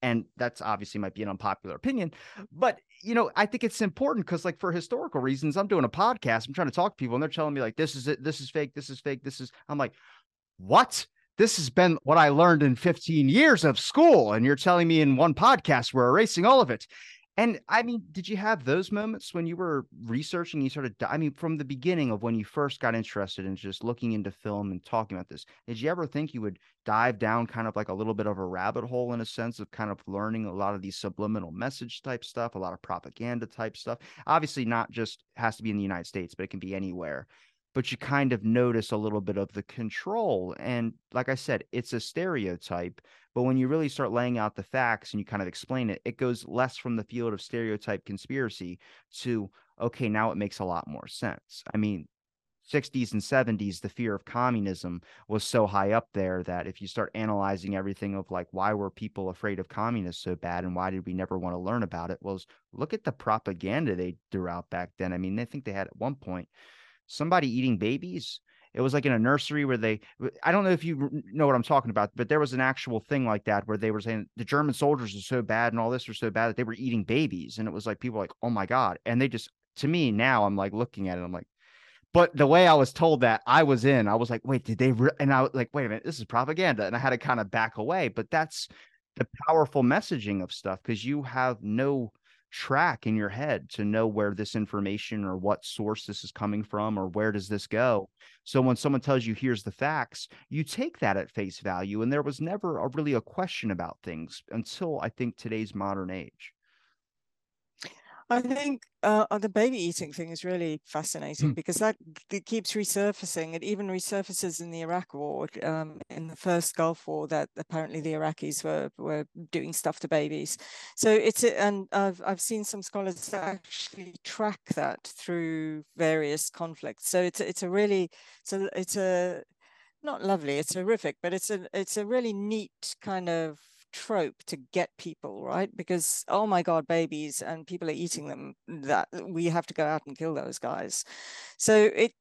And that's obviously might be an unpopular opinion, but you know, I think it's important because, like, for historical reasons, I'm doing a podcast, I'm trying to talk to people, and they're telling me like, "This is it, this is fake, this is fake, this is." I'm like, "What?" this has been what I learned in 15 years of school. And you're telling me in one podcast we're erasing all of it And I mean, did you have those moments when you were researching? You started, I mean, from the beginning of when you first got interested in just looking into film and talking about this, did you ever think you would dive down kind of like a little bit of a rabbit hole in a sense of kind of learning a lot of these subliminal message type stuff, a lot of propaganda type stuff? Obviously, not just has to be in the United States, but it can be anywhere but you kind of notice a little bit of the control. And like I said, it's a stereotype. But when you really start laying out the facts and you kind of explain it, it goes less from the field of stereotype conspiracy to, okay, now it makes a lot more sense. I mean, 60s and 70s, the fear of communism was so high up there that if you start analyzing everything of like, why were people afraid of communists so bad and why did we never want to learn about it? Was look at the propaganda they threw out back then. I mean, they think they had at one point somebody eating babies. It was like in a nursery where they, I don't know if you know what I'm talking about, but there was an actual thing like that where they were saying the German soldiers are so bad and all this are so bad that they were eating babies. And it was like, people like, oh my God. And they just, to me now, I'm like looking at it, I'm like, but the way I was told that I was in, I was like, wait, did they? Re-? And I was like, wait a minute, this is propaganda. And I had to kind of back away. But that's the powerful messaging of stuff because you have no track in your head to know where this information or what source this is coming from or where does this go. So when someone tells you here's the facts you take that at face value and there was never a, really a question about things until i think today's modern age I think uh, the baby eating thing is really fascinating mm. because that it keeps resurfacing. It even resurfaces in the Iraq War, um, in the first Gulf War, that apparently the Iraqis were were doing stuff to babies. So it's and I've I've seen some scholars actually track that through various conflicts. So it's it's a really so it's a not lovely, it's horrific, but it's a it's a really neat kind of trope to get people right because oh my god babies and people are eating them that we have to go out and kill those guys so it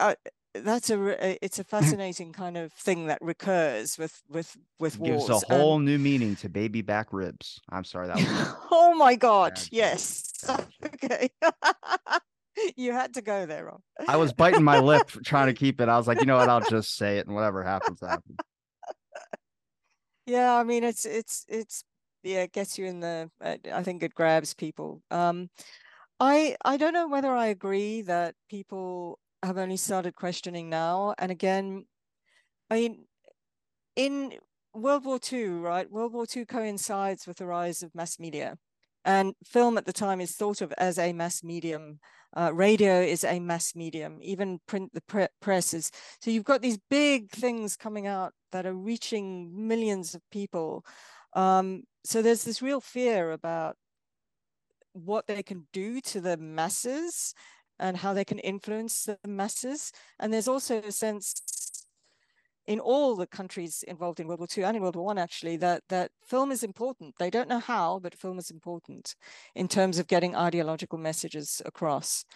uh, that's a it's a fascinating kind of thing that recurs with with with wars. Gives a whole new meaning to baby back ribs. I'm sorry that was. oh my god! Bad. Yes. okay. you had to go there, Rob. I was biting my lip trying to keep it. I was like, you know what? I'll just say it, and whatever happens, happens. Yeah, I mean, it's it's it's yeah, it gets you in the. Uh, I think it grabs people. Um, I I don't know whether I agree that people have only started questioning now. And again, I mean, in World War II, right? World War II coincides with the rise of mass media, and film at the time is thought of as a mass medium. Uh, radio is a mass medium, even print, the pre-. So you've got these big things coming out that are reaching millions of people. Um, so there's this real fear about what they can do to the masses and how they can influence the masses. And there's also a sense in all the countries involved in World War II and in World War One, actually, that that film is important. They don't know how, but film is important in terms of getting ideological messages across.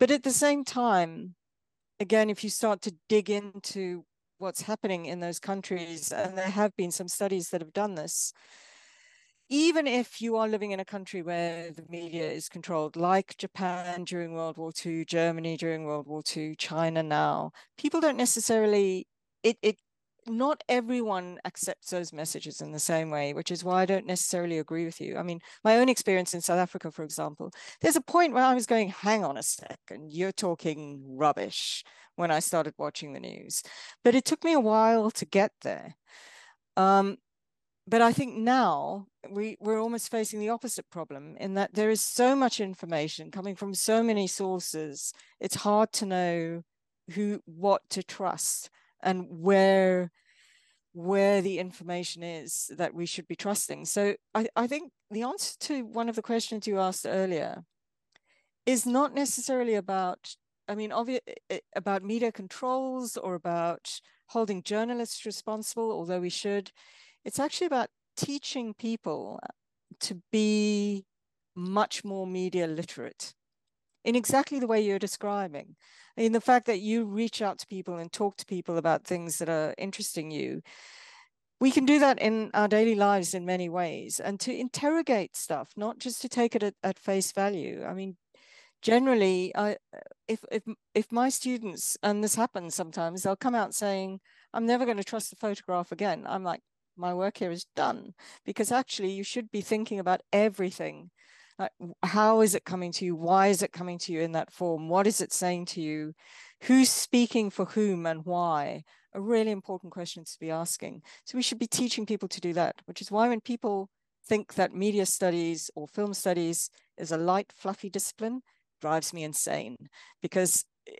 But at the same time, again, if you start to dig into what's happening in those countries, and there have been some studies that have done this, even if you are living in a country where the media is controlled, like Japan during World War II, Germany during World War II, China now, people don't necessarily it it not everyone accepts those messages in the same way, which is why I don't necessarily agree with you. I mean, my own experience in South Africa, for example, there's a point where I was going, hang on a second, you're talking rubbish when I started watching the news. But it took me a while to get there. Um, but I think now we, we're almost facing the opposite problem in that there is so much information coming from so many sources, it's hard to know who what to trust and where where the information is that we should be trusting. So I, I think the answer to one of the questions you asked earlier is not necessarily about, I mean, obvious eh, eh, about media controls or about holding journalists responsible, although we should. It's actually about teaching people to be much more media literate in exactly the way you're describing. I mean, the fact that you reach out to people and talk to people about things that are interesting you, we can do that in our daily lives in many ways and to interrogate stuff, not just to take it at, at face value. I mean, generally, I, if, if, if my students, and this happens sometimes, they'll come out saying, I'm never going to trust the photograph again. I'm like, my work here is done because actually you should be thinking about everything like how is it coming to you? Why is it coming to you in that form? What is it saying to you? Who's speaking for whom and why? A really important question to be asking. So we should be teaching people to do that which is why when people think that media studies or film studies is a light fluffy discipline drives me insane. Because eh,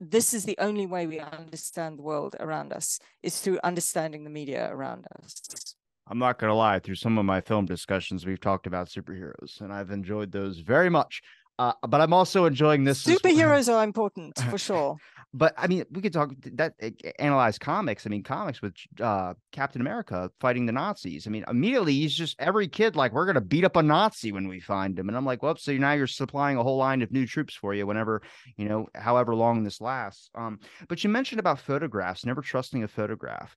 this is the only way we understand the world around us is through understanding the media around us I'm not going to lie, through some of my film discussions, we've talked about superheroes, and I've enjoyed those very much. Uh, but I'm also enjoying this. Superheroes well. are important for sure. but I mean, we could talk that analyze comics. I mean, comics with uh, Captain America fighting the Nazis. I mean, immediately he's just every kid like we're gonna beat up a Nazi when we find him, and I'm like, well, so now you're supplying a whole line of new troops for you whenever you know, however long this lasts. Um, but you mentioned about photographs, never trusting a photograph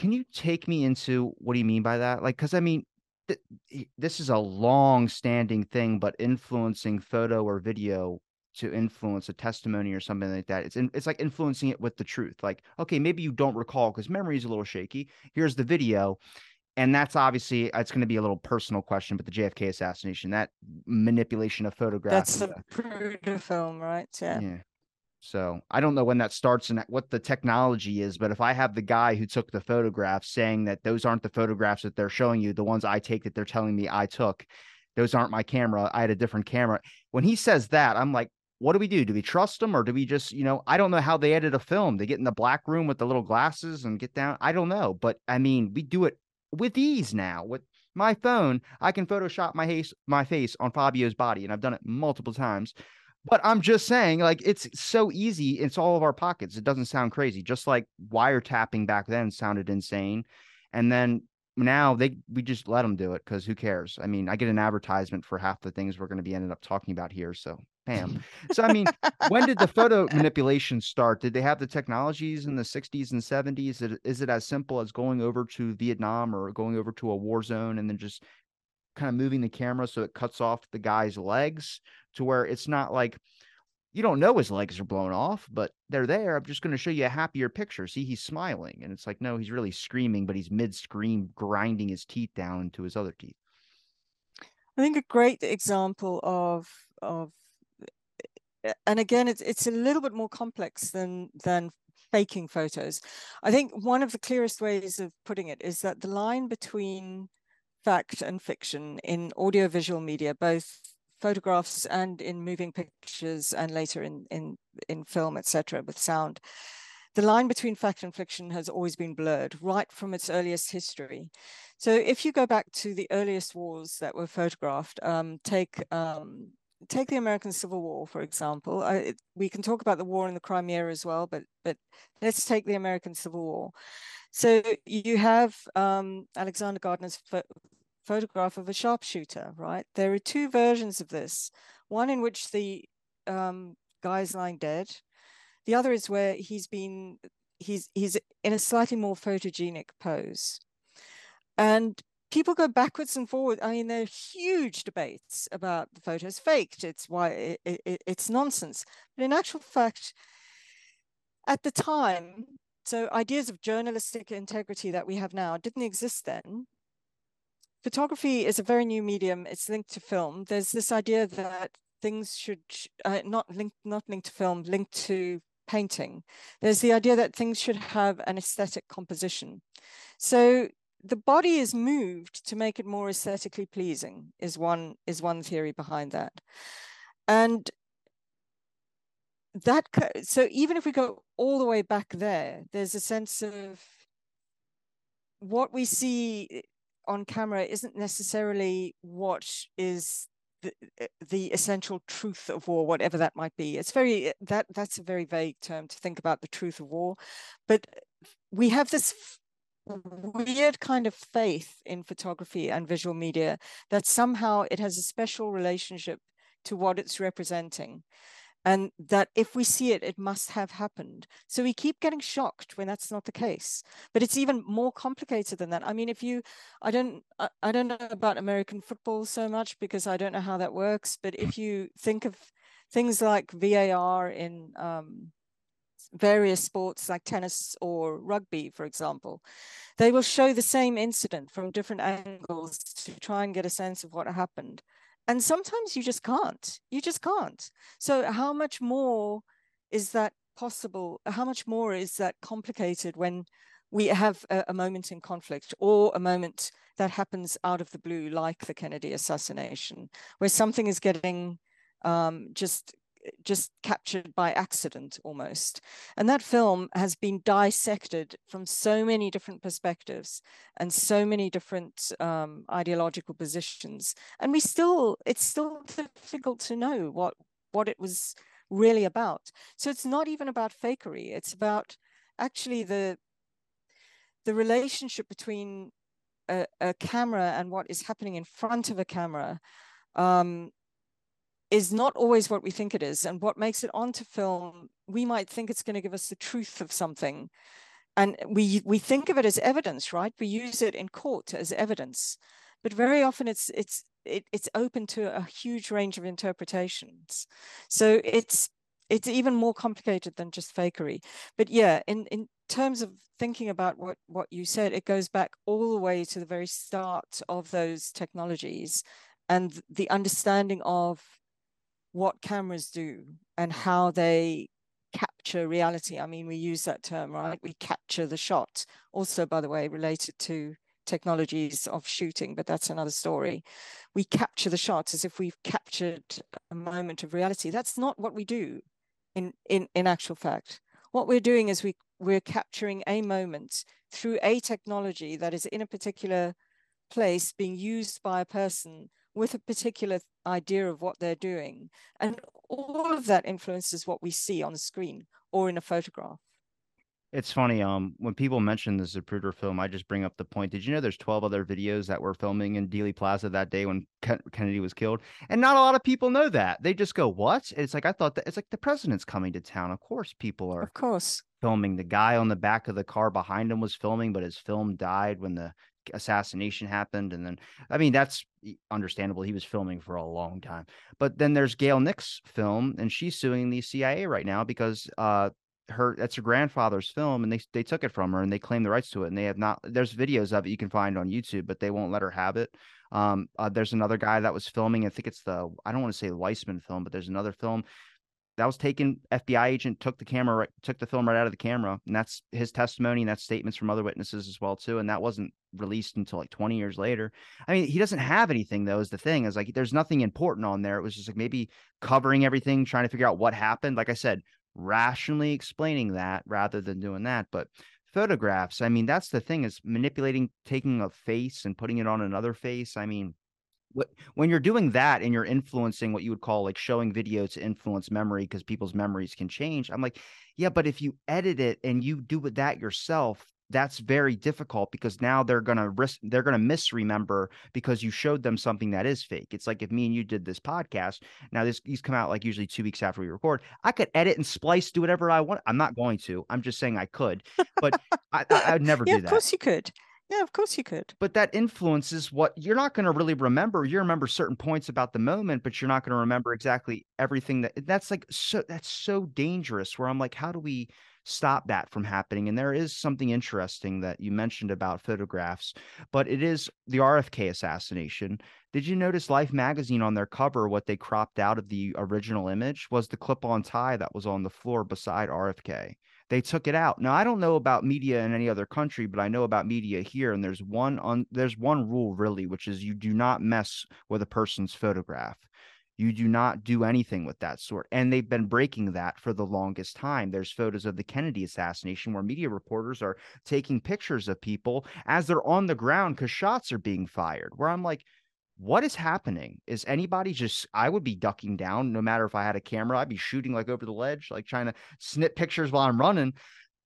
can you take me into what do you mean by that? Like, because I mean, th- this is a long standing thing, but influencing photo or video to influence a testimony or something like that. It's in, it's like influencing it with the truth. Like, okay, maybe you don't recall because memory is a little shaky. Here's the video. And that's obviously it's going to be a little personal question, but the JFK assassination, that manipulation of photographs. That's the film, right? Yeah. Yeah. So I don't know when that starts and what the technology is, but if I have the guy who took the photographs saying that those aren't the photographs that they're showing you, the ones I take that they're telling me I took, those aren't my camera. I had a different camera. When he says that, I'm like, what do we do? Do we trust them or do we just, you know, I don't know how they edit a film. They get in the black room with the little glasses and get down. I don't know. But I mean, we do it with ease now. With my phone, I can Photoshop my face, my face on Fabio's body, and I've done it multiple times. But I'm just saying, like, it's so easy. It's all of our pockets. It doesn't sound crazy. Just like wiretapping back then sounded insane. And then now they we just let them do it because who cares? I mean, I get an advertisement for half the things we're going to be ended up talking about here. So bam. So I mean, when did the photo manipulation start? Did they have the technologies in the 60s and 70s? Is it, is it as simple as going over to Vietnam or going over to a war zone and then just kind of moving the camera so it cuts off the guy's legs to where it's not like you don't know his legs are blown off, but they're there. I'm just going to show you a happier picture. See, he's smiling. And it's like, no, he's really screaming, but he's mid scream, grinding his teeth down into his other teeth. I think a great example of, of, and again, it's, it's a little bit more complex than, than faking photos. I think one of the clearest ways of putting it is that the line between fact and fiction in audiovisual media, both photographs and in moving pictures and later in, in, in film, etc., with sound. The line between fact and fiction has always been blurred right from its earliest history. So if you go back to the earliest wars that were photographed, um, take um, take the American Civil War, for example. I, we can talk about the war in the Crimea as well, but but let's take the American Civil War. So you have um, Alexander Gardner's ph photograph of a sharpshooter, right? There are two versions of this. One in which the um, guy is lying dead. The other is where he's been he's he's in a slightly more photogenic pose. And people go backwards and forwards. I mean, there are huge debates about the photos faked. It's why it, it, it's nonsense. But in actual fact, at the time, so ideas of journalistic integrity that we have now didn't exist then. Photography is a very new medium. It's linked to film. There's this idea that things should uh, not linked not linked to film, linked to painting. There's the idea that things should have an aesthetic composition. So the body is moved to make it more aesthetically pleasing is one is one theory behind that. And that so even if we go all the way back there there's a sense of what we see eh, on camera isn't necessarily what is the, eh, the essential truth of war whatever that might be. It's very eh, that that's a very vague term to think about the truth of war but we have this weird kind of faith in photography and visual media that somehow it has a special relationship to what it's representing and that if we see it, it must have happened. So we keep getting shocked when that's not the case. But it's even more complicated than that. I mean, if you, I don't, I, I don't know about American football so much because I don't know how that works. But if you think of things like VAR in um, various sports like tennis or rugby, for example, they will show the same incident from different angles to try and get a sense of what happened. And sometimes you just can't. You just can't. So, how much more is that possible? How much more is that complicated when we have a, a moment in conflict or a moment that happens out of the blue, like the Kennedy assassination, where something is getting um, just just captured by accident almost. And that film has been dissected from so many different perspectives and so many different um, ideological positions. And we still, it's still difficult to know what what it was really about. So it's not even about fakery. It's about actually the the relationship between a, a camera and what is happening in front of a camera um, is not always what we think it is. And what makes it onto film, we might think it's going to give us the truth of something. And we we think of it as evidence, right? We use it in court as evidence. But very often it's it's it, it's open to a huge range of interpretations. So it's it's even more complicated than just fakery. But yeah, in, in terms of thinking about what, what you said, it goes back all the way to the very start of those technologies and the understanding of what cameras do and how they capture reality. I mean, we use that term, right? We capture the shot. Also, by the way, related to technologies of shooting, but that's another story. We capture the shot as if we've captured a moment of reality. That's not what we do in, in, in actual fact. What we're doing is we, we're capturing a moment through a technology that is in a particular place being used by a person with a particular idea of what they're doing. And all of that influences what we see on the screen or in a photograph. It's funny. Um, when people mention the Zapruder film, I just bring up the point. Did you know there's 12 other videos that were filming in Dealey Plaza that day when Ken- Kennedy was killed? And not a lot of people know that. They just go, "What?" It's like I thought that it's like the president's coming to town. Of course, people are. Of course. Filming the guy on the back of the car behind him was filming, but his film died when the assassination happened. And then, I mean, that's understandable. He was filming for a long time. But then there's Gayle Nix film, and she's suing the CIA right now because uh, her that's her grandfather's film, and they they took it from her and they claim the rights to it, and they have not. There's videos of it you can find on YouTube, but they won't let her have it. Um, uh, there's another guy that was filming. I think it's the I don't want to say Weissman film, but there's another film that was taken FBI agent took the camera right, took the film right out of the camera and that's his testimony and that's statements from other witnesses as well too and that wasn't released until like 20 years later. I mean he doesn't have anything though is the thing is like there's nothing important on there. It was just like maybe covering everything trying to figure out what happened. Like I said rationally explaining that rather than doing that but photographs I mean that's the thing is manipulating taking a face and putting it on another face I mean when you're doing that and you're influencing what you would call like showing video to influence memory because people's memories can change i'm like yeah but if you edit it and you do that yourself that's very difficult because now they're gonna risk they're gonna misremember because you showed them something that is fake. It's like if me and you did this podcast. Now this these come out like usually two weeks after we record. I could edit and splice, do whatever I want. I'm not going to. I'm just saying I could, but I, I, would never yeah, do that. Of course you could. Yeah, of course you could. But that influences what you're not going to really remember. You remember certain points about the moment, but you're not going to remember exactly everything that that's like so that's so dangerous where I'm like, how do we stop that from happening? And there is something interesting that you mentioned about photographs, but it is the RFK assassination. Did you notice Life magazine on their cover, what they cropped out of the original image was the clip on tie that was on the floor beside RFK? They took it out. Now I don't know about media in any other country, but I know about media here, and there's one on there's one rule really, which is you do not mess with a person's photograph. You do not do anything with that sort. And they've been breaking that for the longest time. There's photos of the Kennedy assassination where media reporters are taking pictures of people as they're on the ground because shots are being fired. Where I'm like, what is happening? Is anybody just I would be ducking down no matter if I had a camera. I'd be shooting like over the ledge, like trying to snip pictures while I'm running.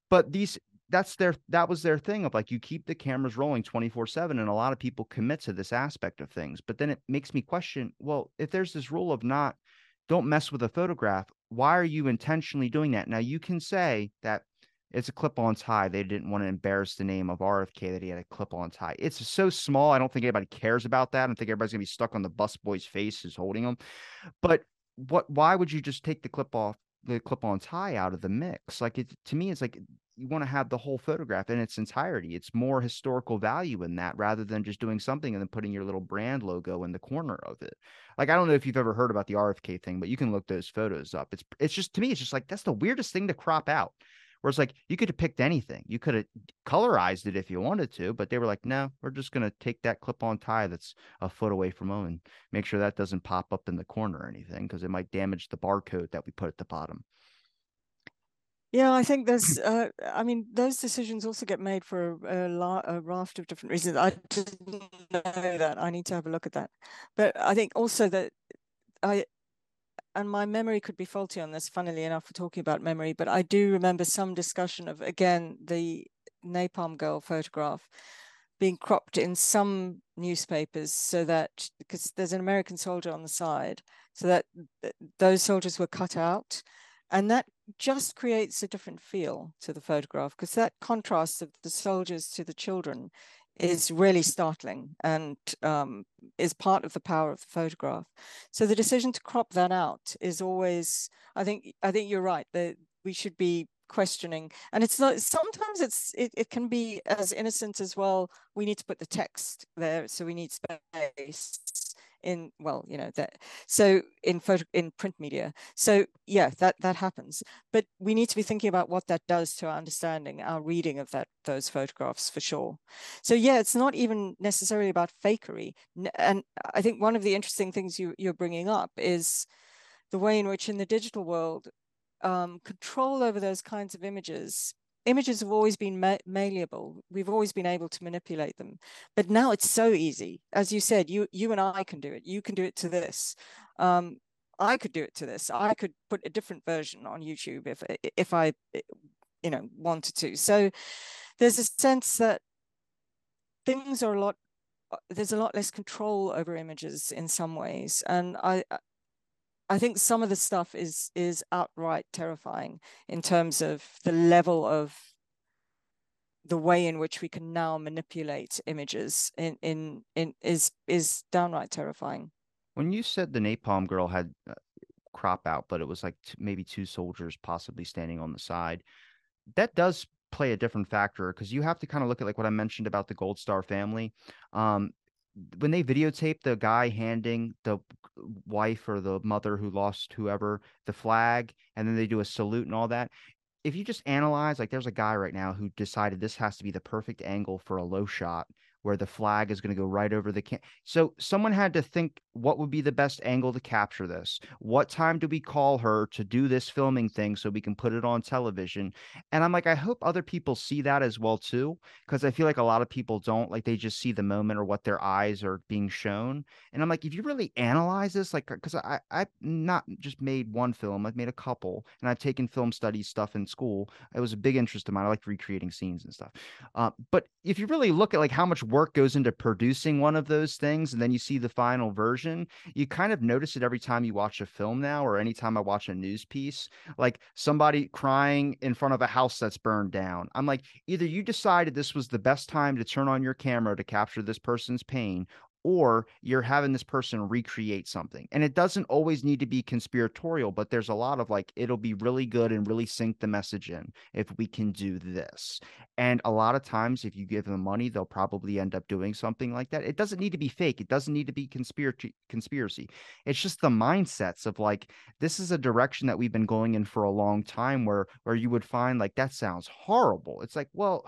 But these that's their that was their thing of like you keep the cameras rolling 24/7 and a lot of people commit to this aspect of things. But then it makes me question, well, if there's this rule of not don't mess with a photograph, why are you intentionally doing that? Now you can say that it's a clip-on tie. They didn't want to embarrass the name of RFK that he had a clip-on tie. It's so small. I don't think anybody cares about that. I don't think everybody's gonna be stuck on the busboy's face who's holding them. But what? Why would you just take the clip off? the clip-on tie out of the mix. Like it to me, it's like you want to have the whole photograph in its entirety. It's more historical value in that rather than just doing something and then putting your little brand logo in the corner of it. Like I don't know if you've ever heard about the RFK thing, but you can look those photos up. It's it's just to me, it's just like that's the weirdest thing to crop out. Whereas like you could have picked anything. You could have colorized it if you wanted to, but they were like, no, we're just gonna take that clip-on tie that's a foot away from them and make sure that doesn't pop up in the corner or anything because it might damage the barcode that we put at the bottom. Yeah, I think there's. Uh, I mean, those decisions also get made for a, a, a, raft of different reasons. I didn't know that. I need to have a look at that. But I think also that I, and my memory could be faulty on this. Funnily enough, for talking about memory, but I do remember some discussion of again the napalm girl photograph being cropped in some newspapers so that because there's an American soldier on the side, so that those soldiers were cut out and that just creates a different feel to the photograph because that contrast of the soldiers to the children is really startling and um, is part of the power of the photograph. So the decision to crop that out is always, I think, I think you're right that we should be questioning and it's not sometimes it's it, it can be as innocent as well we need to put the text there so we need space in well you know that so in photo in print media. So yeah that that happens. But we need to be thinking about what that does to our understanding our reading of that those photographs for sure. So yeah it's not even necessarily about fakery. And i think one of the interesting things you you're bringing up is the way in which in the digital world um, control over those kinds of images images have always been ma- malleable. We've always been able to manipulate them, but now it's so easy. As you said, you you and I can do it. You can do it to this. Um, I could do it to this. I could put a different version on YouTube if if I you know wanted to. So there's a sense that things are a lot uh, there's a lot less control over images in some ways and i I think some of the stuff is is outright terrifying in terms of the level of the way in which we can now manipulate images in in, in is is downright terrifying. When you said the napalm girl had uh, crop out, but it was like maybe two soldiers possibly standing on the side, that does play a different factor because you have to kind of look at like what I mentioned about the Gold Star family. Um, when they videotape the guy handing the wife or the mother who lost whoever the flag and then they do a salute and all that. If you just analyze like there's a guy right now who decided this has to be the perfect angle for a low shot where the flag is going to go right over the can. So someone had to think what would be the best angle to capture this. What time do we call her to do this filming thing so we can put it on television? And I'm like, I hope other people see that as well too, because I feel like a lot of people don't. Like they just see the moment or what their eyes are being shown. And I'm like, if you really analyze this, like, because I I've not just made one film, I've made a couple, and I've taken film studies stuff in school. It was a big interest of mine. I like recreating scenes and stuff. Uh, but if you really look at like how much work goes into producing one of those things and then you see the final version you kind of notice it every time you watch a film now or anytime i watch a news piece like somebody crying in front of a house that's burned down. I'm like either you decided this was the best time to turn on your camera to capture this person's pain or you're having this person recreate something. And it doesn't always need to be conspiratorial, but there's a lot of like, it'll be really good and really sink the message in if we can do this. And a lot of times, if you give them money, they'll probably end up doing something like that. It doesn't need to be fake, it doesn't need to be conspiracy. conspiracy. It's just the mindsets of like, this is a direction that we've been going in for a long time where where you would find like that sounds horrible. It's like, well,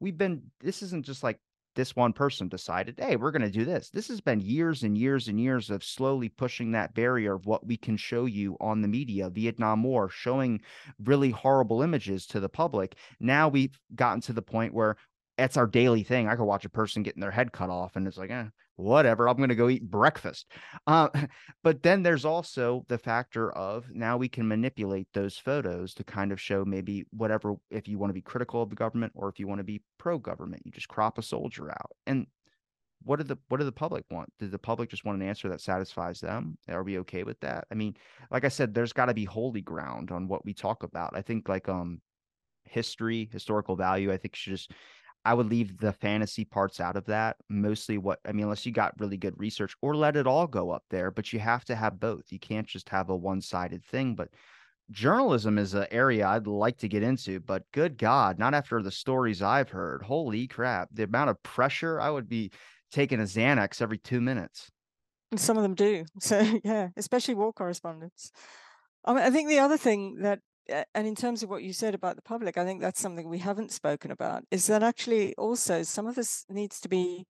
we've been this isn't just like this one person decided, hey, we're going to do this. This has been years and years and years of slowly pushing that barrier of what we can show you on the media, Vietnam War, showing really horrible images to the public. Now we've gotten to the point where it's our daily thing. I could watch a person getting their head cut off, and it's like, eh, whatever. I'm going to go eat breakfast. Uh, but then there's also the factor of now we can manipulate those photos to kind of show maybe whatever. If you want to be critical of the government or if you want to be pro government, you just crop a soldier out. And what did the what did the public want? Did the public just want an answer that satisfies them? Are we okay with that? I mean, like I said, there's got to be holy ground on what we talk about. I think like um history, historical value, I think should just I would leave the fantasy parts out of that. Mostly what I mean, unless you got really good research or let it all go up there, but you have to have both. You can't just have a one sided thing. But journalism is an area I'd like to get into, but good God, not after the stories I've heard. Holy crap. The amount of pressure I would be taking a Xanax every two minutes. Some of them do. So, yeah, especially war correspondents. I mean, I think the other thing that, and in terms of what you said about the public, I think that's something we haven't spoken about is that actually also some of this needs to be,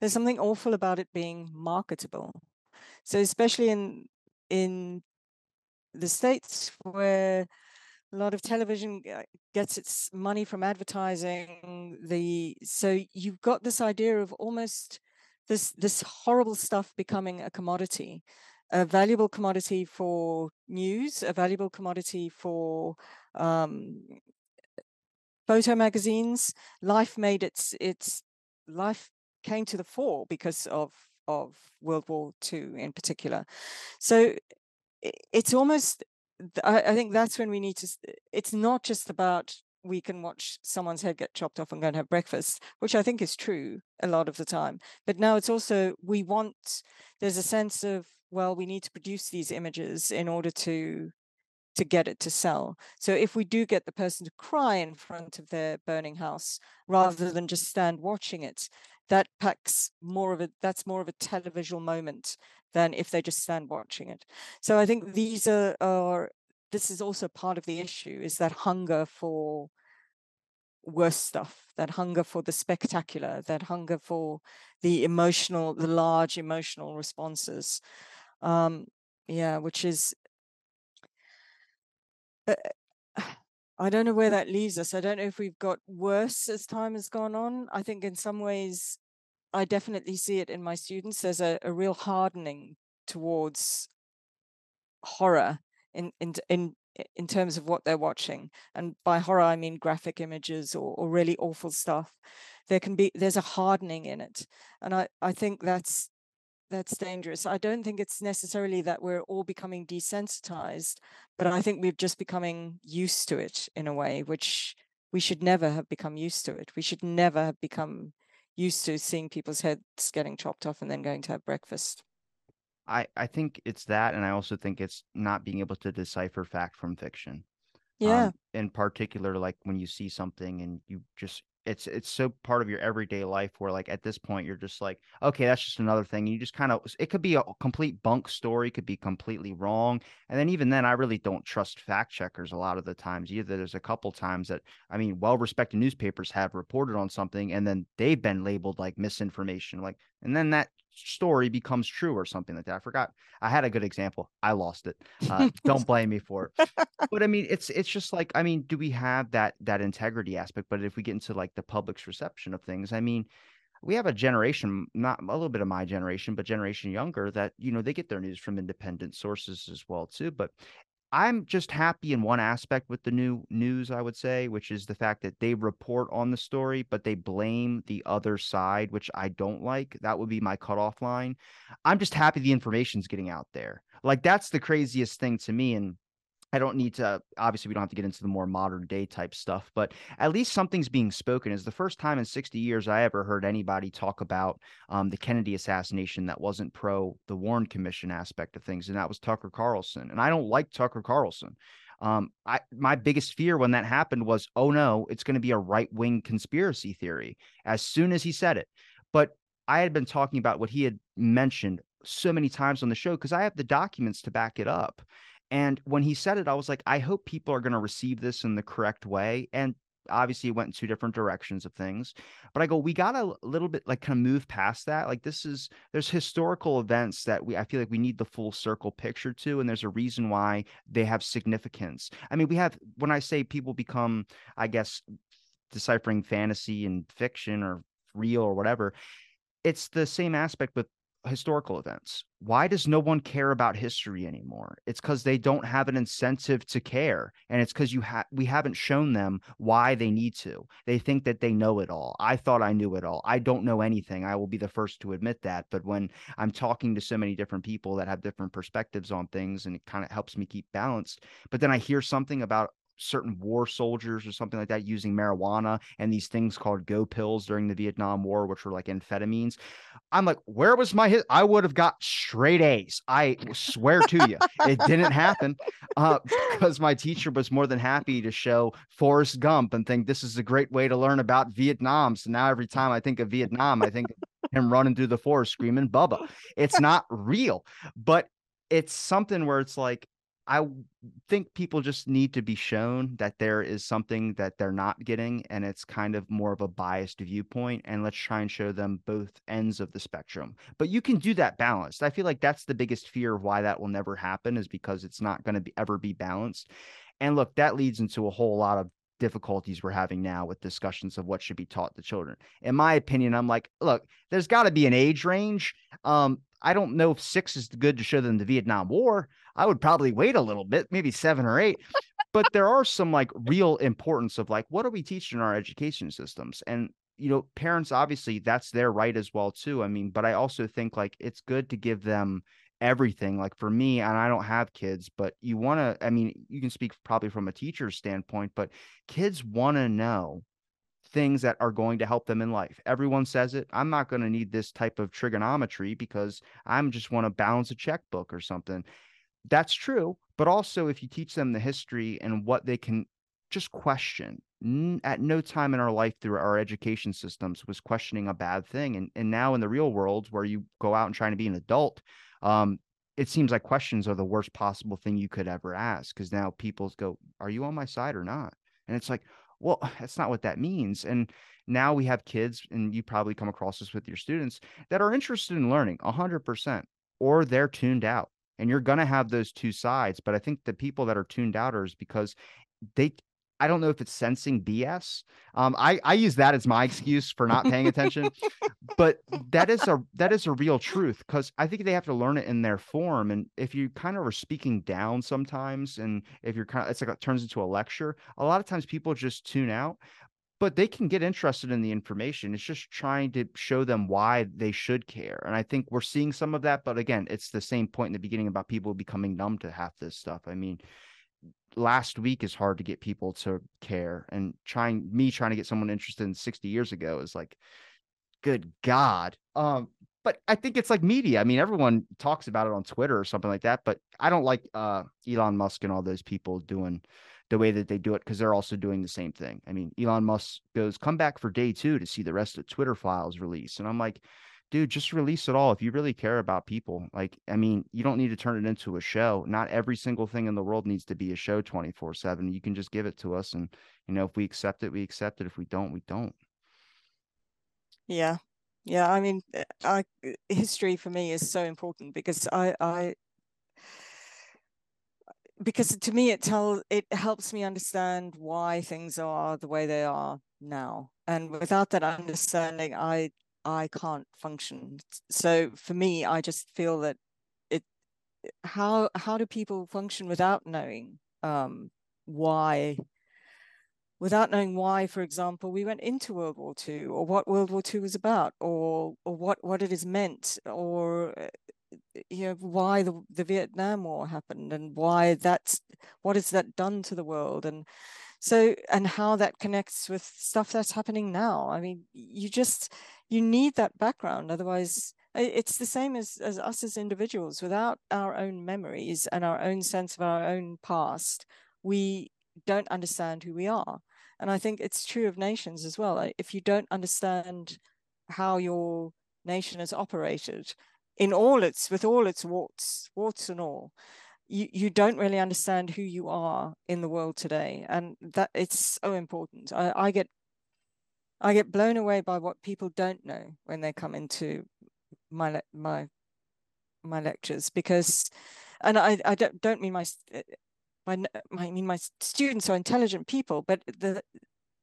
there's something awful about it being marketable. So, especially in, in the states where a lot of television uh, gets its money from advertising the so you've got this idea of almost this this horrible stuff becoming a commodity a valuable commodity for news a valuable commodity for um, photo magazines. Life made its its life came to the fore because of of world war ii in particular. So it's almost I, I think that's when we need to it's not just about we can watch someone's head get chopped off and go and have breakfast, which I think is true a lot of the time. But now it's also we want there's a sense of well, we need to produce these images in order to to get it to sell. So if we do get the person to cry in front of their burning house rather than just stand watching it, that packs more of a that's more of a televisual moment than if they just stand watching it. So I think these are, are this is also part of the issue is that hunger for worse stuff, that hunger for the spectacular, that hunger for the emotional, the large emotional responses. Um, yeah, which is uh, I don't know where that leaves us. I don't know if we've got worse as time has gone on. I think in some ways I definitely see it in my students. There's a, a real hardening towards horror in in in in terms of what they're watching. And by horror, I mean graphic images or, or really awful stuff. There can be there's a hardening in it, and I I think that's that's dangerous. I don't think it's necessarily that we're all becoming desensitized, but I think we're just becoming used to it in a way, which we should never have become used to it. We should never have become used to seeing people's heads getting chopped off and then going to have breakfast. I, I think it's that. And I also think it's not being able to decipher fact from fiction. Yeah. Um, in particular, like when you see something and you just it's it's so part of your everyday life where like at this point you're just like okay that's just another thing And you just kind of it could be a complete bunk story could be completely wrong and then even then i really don't trust fact checkers a lot of the times either there's a couple times that i mean well respected newspapers have reported on something and then they've been labeled like misinformation like and then that story becomes true or something like that. I forgot. I had a good example. I lost it. Uh, don't blame me for it. But I mean, it's it's just like I mean, do we have that that integrity aspect? But if we get into like the public's reception of things, I mean, we have a generation, not a little bit of my generation, but generation younger that you know they get their news from independent sources as well too. But I'm just happy in one aspect with the new news, I would say, which is the fact that they report on the story, but they blame the other side, which I don't like. That would be my cutoff line. I'm just happy the information's getting out there. Like that's the craziest thing to me. And I don't need to obviously we don't have to get into the more modern day type stuff, but at least something's being spoken. Is the first time in 60 years I ever heard anybody talk about um, the Kennedy assassination that wasn't pro the Warren Commission aspect of things, and that was Tucker Carlson. And I don't like Tucker Carlson. Um, I my biggest fear when that happened was, oh no, it's going to be a right wing conspiracy theory. As soon as he said it, but I had been talking about what he had mentioned so many times on the show because I have the documents to back it up. And when he said it, I was like, I hope people are going to receive this in the correct way. And obviously it went in two different directions of things but i go we got a little bit like kind of move past that like this is there's historical events that we i feel like we need the full circle picture to and there's a reason why they have significance i mean we have when i say people become i guess deciphering fantasy and fiction or real or whatever it's the same aspect with historical events. Why does no one care about history anymore? It's because they don't have an incentive to care, and it's because you have we haven't shown them why they need to. They think that they know it all. I thought I knew it all. I don't know anything. I will be the first to admit that. But when I'm talking to so many different people that have different perspectives on things, and it kind of helps me keep balanced. But then I hear something about certain war soldiers or something like that using marijuana and these things called go pills during the Vietnam War, which were like amphetamines. I'm like, where was my hit? I would have got straight A's. I swear to you, it didn't happen uh, because my teacher was more than happy to show Forrest Gump and think this is a great way to learn about Vietnam. So now every time I think of Vietnam, I think him running through the forest screaming Bubba. It's not real, but it's something where it's like I think people just need to be shown that there is something that they're not getting, and it's kind of more of a biased viewpoint. And let's try and show them both ends of the spectrum. But you can do that balanced. I feel like that's the biggest fear of why that will never happen is because it's not going to ever be balanced. And look, that leads into a whole lot of difficulties we're having now with discussions of what should be taught to children. In my opinion, I'm like, look, there's got to be an age range. Um, I don't know if six is good to show them the Vietnam War. I would probably wait a little bit, maybe seven or eight. but there are some like real importance of like what are we teaching in our education systems? And you know, parents obviously that's their right as well too. I mean, but I also think like it's good to give them everything. Like for me, and I don't have kids, but you want to, I mean, you can speak probably from a teacher's standpoint, but kids want to know things that are going to help them in life. Everyone says it. I'm not going to need this type of trigonometry because I'm just want to balance a checkbook or something. That's true. But also, if you teach them the history and what they can just question, at no time in our life through our education systems was questioning a bad thing. And, and now in the real world, where you go out and trying to be an adult, um, it seems like questions are the worst possible thing you could ever ask because now people go, Are you on my side or not? And it's like, well, that's not what that means. And now we have kids, and you probably come across this with your students that are interested in learning 100%, or they're tuned out. And you're going to have those two sides. But I think the people that are tuned out are because they I don't know if it's sensing BS. Um, I I use that as my excuse for not paying attention, but that is a that is a real truth because I think they have to learn it in their form. And if you kind of are speaking down sometimes, and if you're kind of it's like it turns into a lecture, a lot of times people just tune out. But they can get interested in the information. It's just trying to show them why they should care. And I think we're seeing some of that. But again, it's the same point in the beginning about people becoming numb to half this stuff. I mean, last week is hard to get people to care and trying me trying to get someone interested in 60 years ago is like good god um but i think it's like media. I mean everyone talks about it on twitter or something like that but i don't like uh elon musk and all those people doing the way that they do it because they're also doing the same thing. I mean elon musk goes come back for day two to see the rest of twitter files release and i'm like dude, just release it all. If you really care about people, like, I mean, you don't need to turn it into a show. Not every single thing in the world needs to be a show 24 seven. You can just give it to us. And, you know, if we accept it, we accept it. If we don't, we don't. Yeah. Yeah. I mean, eh, I, eh, history for me is so important because I, I, because to me it tells it helps me understand why things are the way they are now and without that understanding i I can't function. So for me, I just feel that it how how do people function without knowing um, why without knowing why, for example, we went into World War II or what World War II was about or or what, what it is meant or uh, you know why the, the Vietnam War happened and why that's what has that done to the world and so and how that connects with stuff that's happening now. I mean, you just you need that background otherwise it's the same as, as us as individuals. Without our own memories and our own sense of our own past we don't understand who we are. And i think it's true of nations as well. If you don't understand how your nation has operated in all its with all its warts warts and all you, you don't really understand who you are in the world today. And that it's so important. I, I get I get blown away by what people don't know when they come into my my my lectures because, and I, I don't, don't mean my, uh, my I mean my students are intelligent people, but the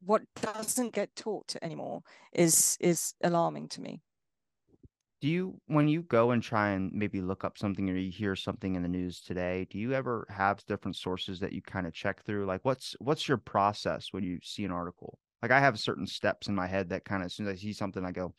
what doesn't get taught anymore is is alarming to me. Do you, when you go and try and maybe look up something or you hear something in the news today, do you ever have different sources that you kind of check through? Like, what's what's your process when you see an article? Like I have certain steps in my head that kind of as soon as I see something, I go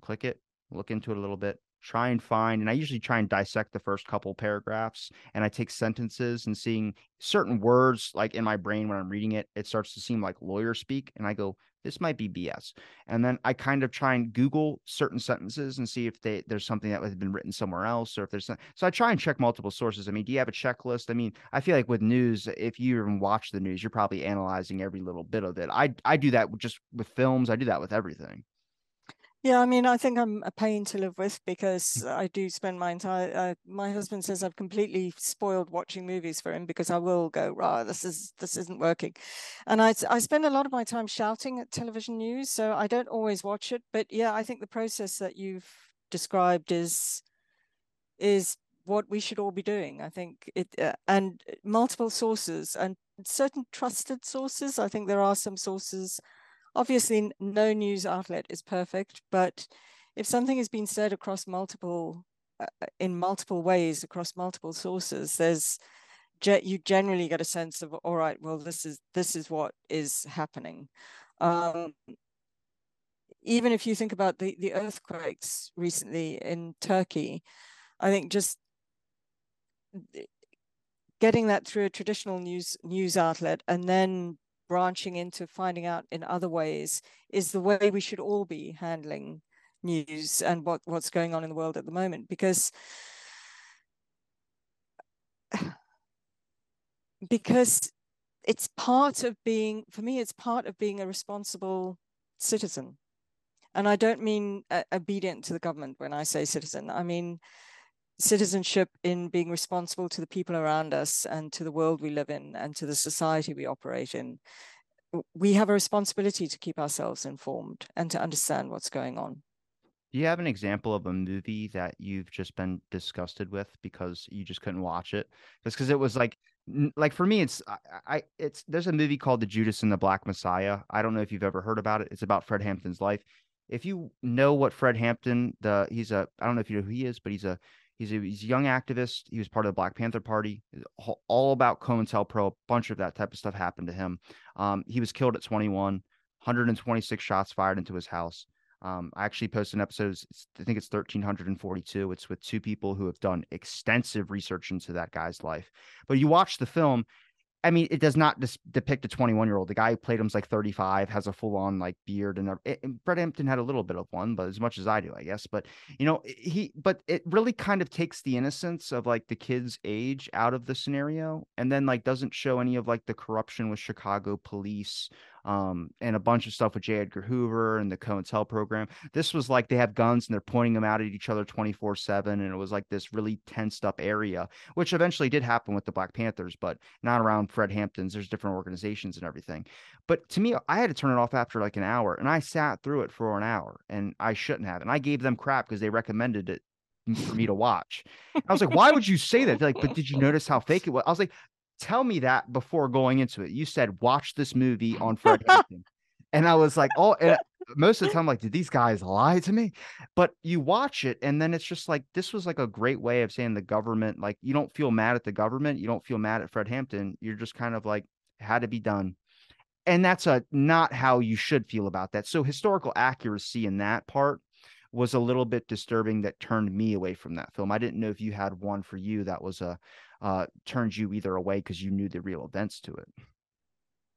click it, look into it a little bit, try and find, and I usually try and dissect the first couple paragraphs and I take sentences and seeing certain words like in my brain when I'm reading it, it starts to seem like lawyer speak. And I go, this might be BS. And then I kind of try and Google certain sentences and see if they there's something that has been written somewhere else or if there's so I try and check multiple sources. I mean, do you have a checklist? I mean, I feel like with news, if you even watch the news, you're probably analyzing every little bit of it. I I do that just with films. I do that with everything. Yeah, I mean, I think I'm a pain to live with because I do spend my entire. Uh, my husband says I've completely spoiled watching movies for him because I will go, "Rah, this is this isn't working," and I I spend a lot of my time shouting at television news, so I don't always watch it. But yeah, I think the process that you've described is is what we should all be doing. I think it uh, and multiple sources and certain trusted sources. I think there are some sources obviously no news outlet is perfect, but if something has been said across multiple uh, uh in multiple ways across multiple sources, there's you generally get a sense of all right, well this is this is what is happening. Um, even if you think about the the earthquakes recently in Turkey, I think just getting that through a traditional news news outlet and then branching into finding out in other ways is the way we should all be handling news and what, what's going on in the world at the moment because because it's part of being for me it's part of being a responsible citizen. And i don't mean uh, obedient to the government when i say citizen. I mean citizenship in being responsible to the people around us and to the world we live in and to the society we operate in. We have a responsibility to keep ourselves informed and to understand what's going on. Do you have an example of a movie that you've just been disgusted with because you just couldn't watch it? Just because it was like, like for me, it's I, I, it's there's a movie called The Judas and the Black Messiah. I don't know if you've ever heard about it. It's about Fred Hampton's life. If you know what Fred Hampton, the he's a I don't know if you know who he is, but he's a He's a, he's a young activist. He was part of the Black Panther Party, all about COINTELPRO. A bunch of that type of stuff happened to him. Um, he was killed at 21, 126 shots fired into his house. Um, I actually posted an episode. I think it's 1342. It's with two people who have done extensive research into that guy's life. But you watch the film, I mean, it does not dis- depict a 21 year old. The guy who played him's like 35, has a full on like beard, and, it, and Fred Hampton had a little bit of one, but as much as I do, I guess. But you know, he, but it really kind of takes the innocence of like the kid's age out of the scenario, and then like doesn't show any of like the corruption with Chicago police um, and a bunch of stuff with J. Edgar Hoover and the COINTEL program. This was like they have guns and they're pointing them out at each other 24 7. And it was like this really tensed up area, which eventually did happen with the Black Panthers, but not around Fred Hampton's. There's different organizations and everything. But to me, I had to turn it off after like an hour and I sat through it for an hour and I shouldn't have. And I gave them crap because they recommended it for me to watch. I was like, why would you say that? They're like, but did you notice how fake it was? I was like, tell me that before going into it. You said watch this movie on Fred Hampton. and I was like, oh, and most of the time, I'm like, did these guys lie to me? But you watch it, and then it's just like this was like a great way of saying the government, like you don't feel mad at the government, you don't feel mad at Fred Hampton. You're just kind of like had to be done. And that's a not how you should feel about that. So historical accuracy in that part was a little bit disturbing that turned me away from that film. I didn't know if you had one for you that was a uh, turned you either away because you knew the real events to it.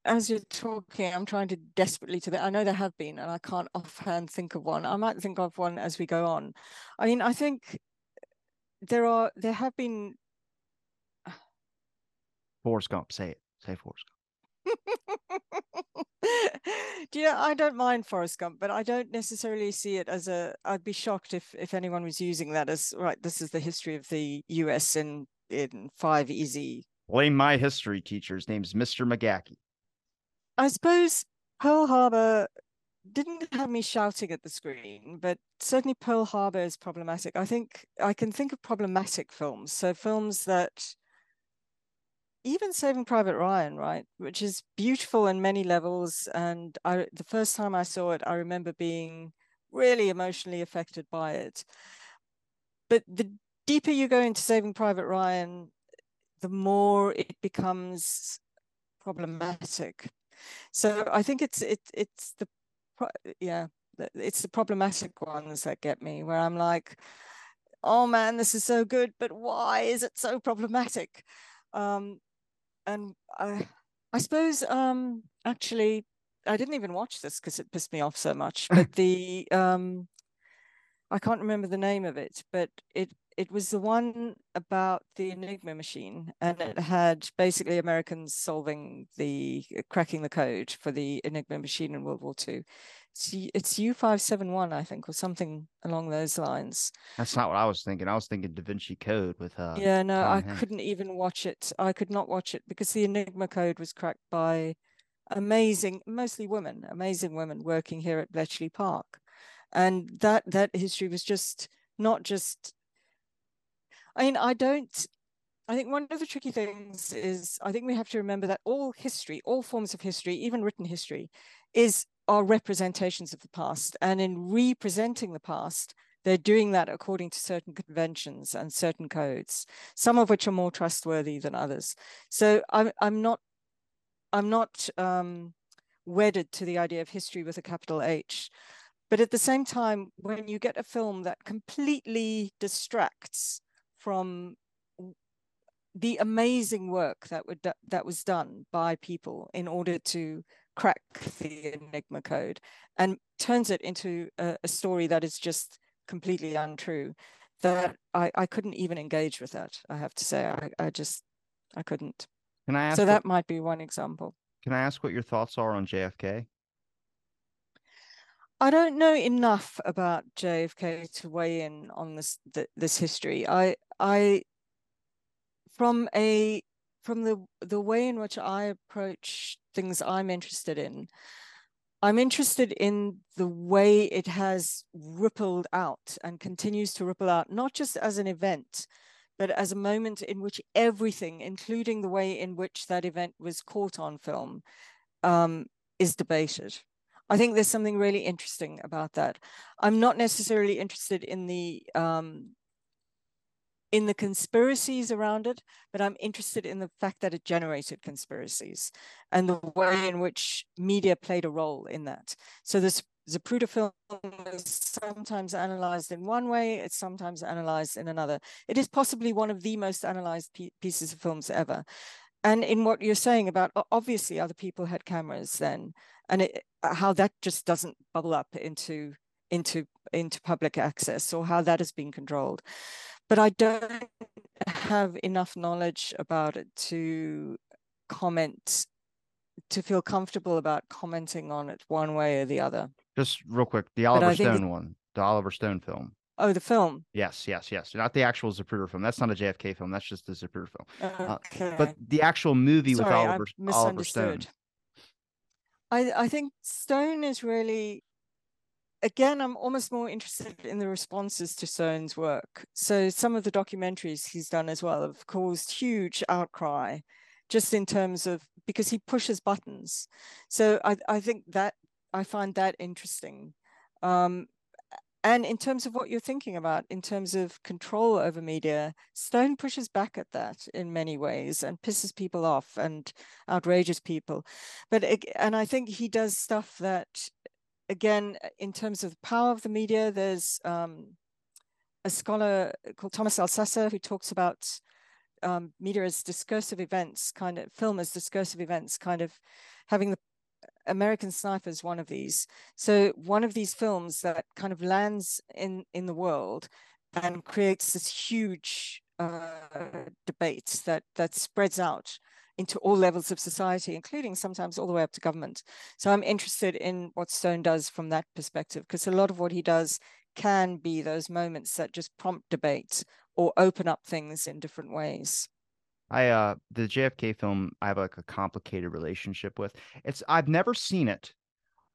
As you're talking, I'm trying to desperately to. I know there have been, and I can't offhand think of one. I might think of one as we go on. I mean, I think there are there have been. Forrest Gump, say it. Say Forrest Gump. Do you know, I don't mind Forrest Gump, but I don't necessarily see it as a. I'd be shocked if if anyone was using that as right. This is the history of the U.S. in in five easy. Blame my history teacher's name's Mr. McGackie. I suppose Pearl Harbor didn't have me shouting at the screen, but certainly Pearl Harbor is problematic. I think I can think of problematic films. So films that even Saving Private Ryan, right, which is beautiful in many levels. And I, the first time I saw it, I remember being really emotionally affected by it. But the deeper you go into Saving Private Ryan, the more it becomes problematic. So I think it's it it's the yeah it's the problematic ones that get me where I'm like oh man, this is so good, but why is it so problematic? Um, and I, I suppose um, actually I didn't even watch this because it pissed me off so much. But the um, I can't remember the name of it, but it it was the one about the Enigma machine, and it had basically Americans solving the cracking the code for the Enigma machine in World War II. It's it's U five seven one, I think, or something along those lines. That's not what I was thinking. I was thinking Da Vinci Code with uh. Yeah, no, Tom I Hanks. couldn't even watch it. I could not watch it because the Enigma code was cracked by amazing, mostly women, amazing women working here at Bletchley Park, and that that history was just not just. I mean, I don't. I think one of the tricky things is I think we have to remember that all history, all forms of history, even written history, is are representations of the past, and in representing the past, they're doing that according to certain conventions and certain codes, some of which are more trustworthy than others. So I'm I'm not I'm not um, wedded to the idea of history with a capital H. But at the same time, when you get a film that completely distracts from the amazing work that would that was done by people in order to crack the Enigma code and turns it into a, a story that is just completely untrue, that I, I couldn't even engage with that. I have to say, I, I just I couldn't. Can I ask? So that might be one example. Can I ask what your thoughts are on JFK? I don't know enough about JFK to weigh in on this this history. I I from a from the the way in which I approach things I'm interested in, I'm interested in the way it has rippled out and continues to ripple out, not just as an event, but as a moment in which everything, including the way in which that event was caught on film, um, is debated. I think there's something really interesting about that. I'm not necessarily interested in the um, in the conspiracies around it, but I'm interested in the fact that it generated conspiracies and the way in which media played a role in that. So this Zapruder film is sometimes analyzed in one way, it's sometimes analyzed in another. It is possibly one of the most analyzed pieces of films ever. And in what you're saying about obviously other people had cameras then, and it, how that just doesn't bubble up into into into public access or how that has been controlled. But I don't have enough knowledge about it to comment to feel comfortable about commenting on it one way or the other. Just real quick, the Oliver Stone one, the Oliver Stone film. Oh, the film. Yes, yes, yes. Not the actual Zapruder film. That's not a JFK film. That's just the Zapruder film. Okay. Uh, but the actual movie Sorry, with Oliver, Oliver Stone. I, I think Stone is really, again, I'm almost more interested in the responses to Stone's work. So some of the documentaries he's done as well have caused huge outcry, just in terms of because he pushes buttons. So I, I think that I find that interesting. Um, and in terms of what you're thinking about, in terms of control over media, Stone pushes back at that in many ways and pisses people off and outrages people. But and I think he does stuff that, again, in terms of the power of the media, there's um, a scholar called Thomas Elsaesser who talks about um, media as discursive events, kind of film as discursive events, kind of having the American Sniper is one of these. So one of these films that kind of lands in in the world and creates this huge uh, debate that that spreads out into all levels of society, including sometimes all the way up to government. So I'm interested in what Stone does from that perspective, because a lot of what he does can be those moments that just prompt debate or open up things in different ways. I uh the JFK film I have like a complicated relationship with. It's I've never seen it.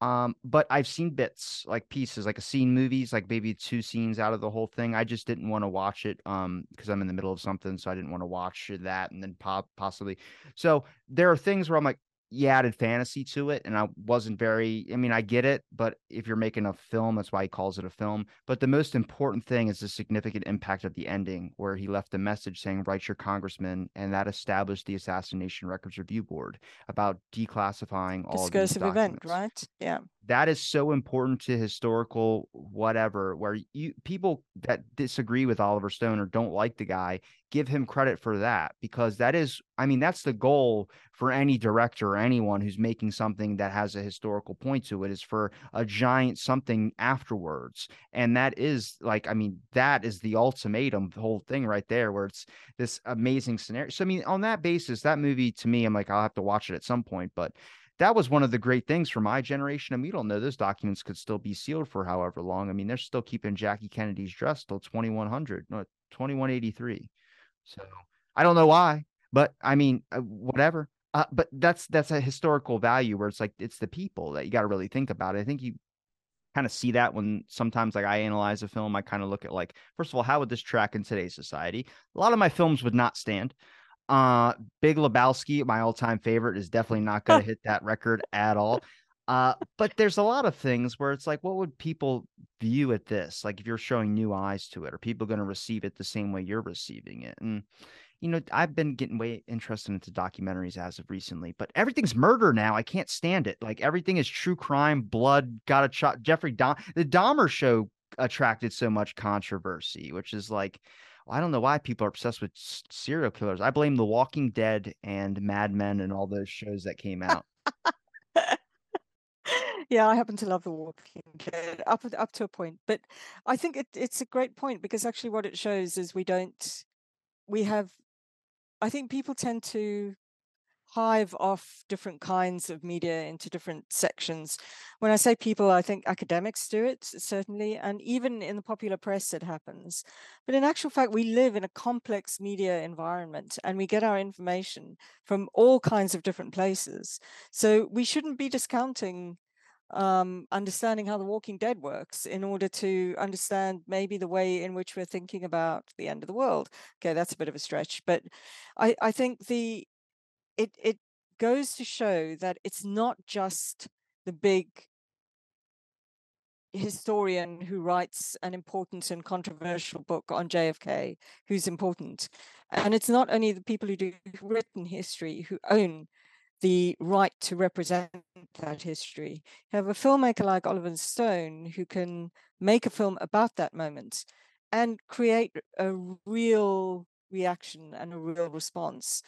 Um, but I've seen bits like pieces, like a scene movies, like maybe two scenes out of the whole thing. I just didn't want to watch it um because I'm in the middle of something, so I didn't want to watch that and then pop possibly. So there are things where I'm like, you added fantasy to it and i wasn't very i mean i get it but if you're making a film that's why he calls it a film but the most important thing is the significant impact of the ending where he left a message saying write your congressman and that established the assassination records review board about declassifying all discursive event right? Yeah that is so important to historical whatever where you people that disagree with Oliver Stone or don't like the guy give him credit for that because that is I mean that's the goal for any director or anyone who's making something that has a historical point to it is for a giant something afterwards. And that is like I mean that is the ultimatum the whole thing right there where it's this amazing scenario. So I mean on that basis that movie to me I'm like I'll have to watch it at some point but that was one of the great things for my generation. We don't know those documents could still be sealed for however long. I mean, they're still keeping Jackie Kennedy's dress till 2100, no, 2183. So I don't know why, but I mean, uh, whatever. Uh, but that's that's a historical value where it's like it's the people that you got to really think about. I think you kind of see that when sometimes like I analyze a film, I kind of look at like first of all, how would this track in today's society? A lot of my films would not stand. Uh, Big Lebowski, my all-time favorite, is definitely not going to hit that record at all. Uh, but there's a lot of things where it's like, what would people view at this? Like, if you're showing new eyes to it, are people going to receive it the same way you're receiving it? And you know, I've been getting way interested into documentaries as of recently, but everything's murder now. I can't stand it. Like everything is true crime, blood, got a shot. Jeffrey Dahmer, the Dahmer show attracted so much controversy, which is like, I don't know why people are obsessed with serial killers. I blame The Walking Dead and Mad Men and all those shows that came out. yeah, I happen to love The Walking Dead up up to a point, but I think it, it's a great point because actually what it shows is we don't we have. I think people tend to hive off different kinds of media into different sections. When I say people, I think academics do it, certainly, and even in the popular press, it happens. But in actual fact, we live in a complex media environment and we get our information from all kinds of different places. So we shouldn't be discounting um, understanding how the Walking Dead works in order to understand maybe the way in which we're thinking about the end of the world. Okay, that's a bit of a stretch, but I, I think the it it goes to show that it's not just the big historian who writes an important and controversial book on JFK who's important. And it's not only the people who do written history who own the right to represent that history. You have a filmmaker like Oliver Stone who can make a film about that moment and create a real reaction and a real response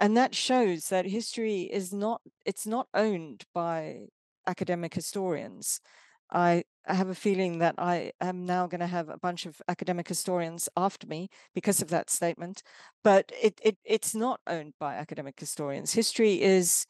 and that shows that history is not it's not owned by academic historians I, have a feeling that I am now going to have a bunch of academic historians after me because of that statement. But it, it it's not owned by academic historians. History is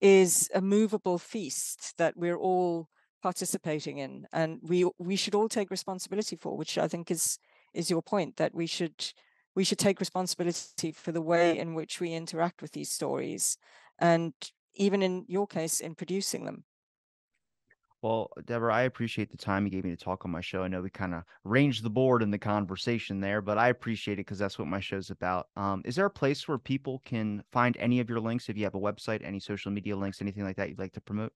is a movable feast that we're all participating in, and we we should all take responsibility for. Which I think is is your point that we should we should take responsibility for the way in which we interact with these stories and even in your case in producing them. Well Debra i appreciate the time you gave me to talk on my show. I know we kind of ranged the board in the conversation there but i appreciate it because that's what my show's about. Um, is there a place where people can find any of your links? If you have a website any social media links anything like that you'd like to promote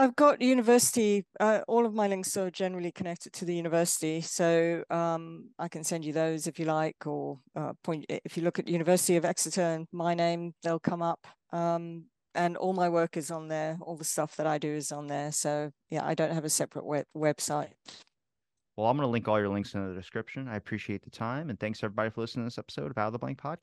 I've got university. Uh, all of my links are generally connected to the university, so um, I can send you those if you like, or uh, point. If you look at University of Exeter and my name, they'll come up. Um, and all my work is on there. All the stuff that I do is on there. So yeah, I don't have a separate web- website. Well, I'm going to link all your links in the description. I appreciate the time, and thanks everybody for listening to this episode of Out of the Blank Podcast.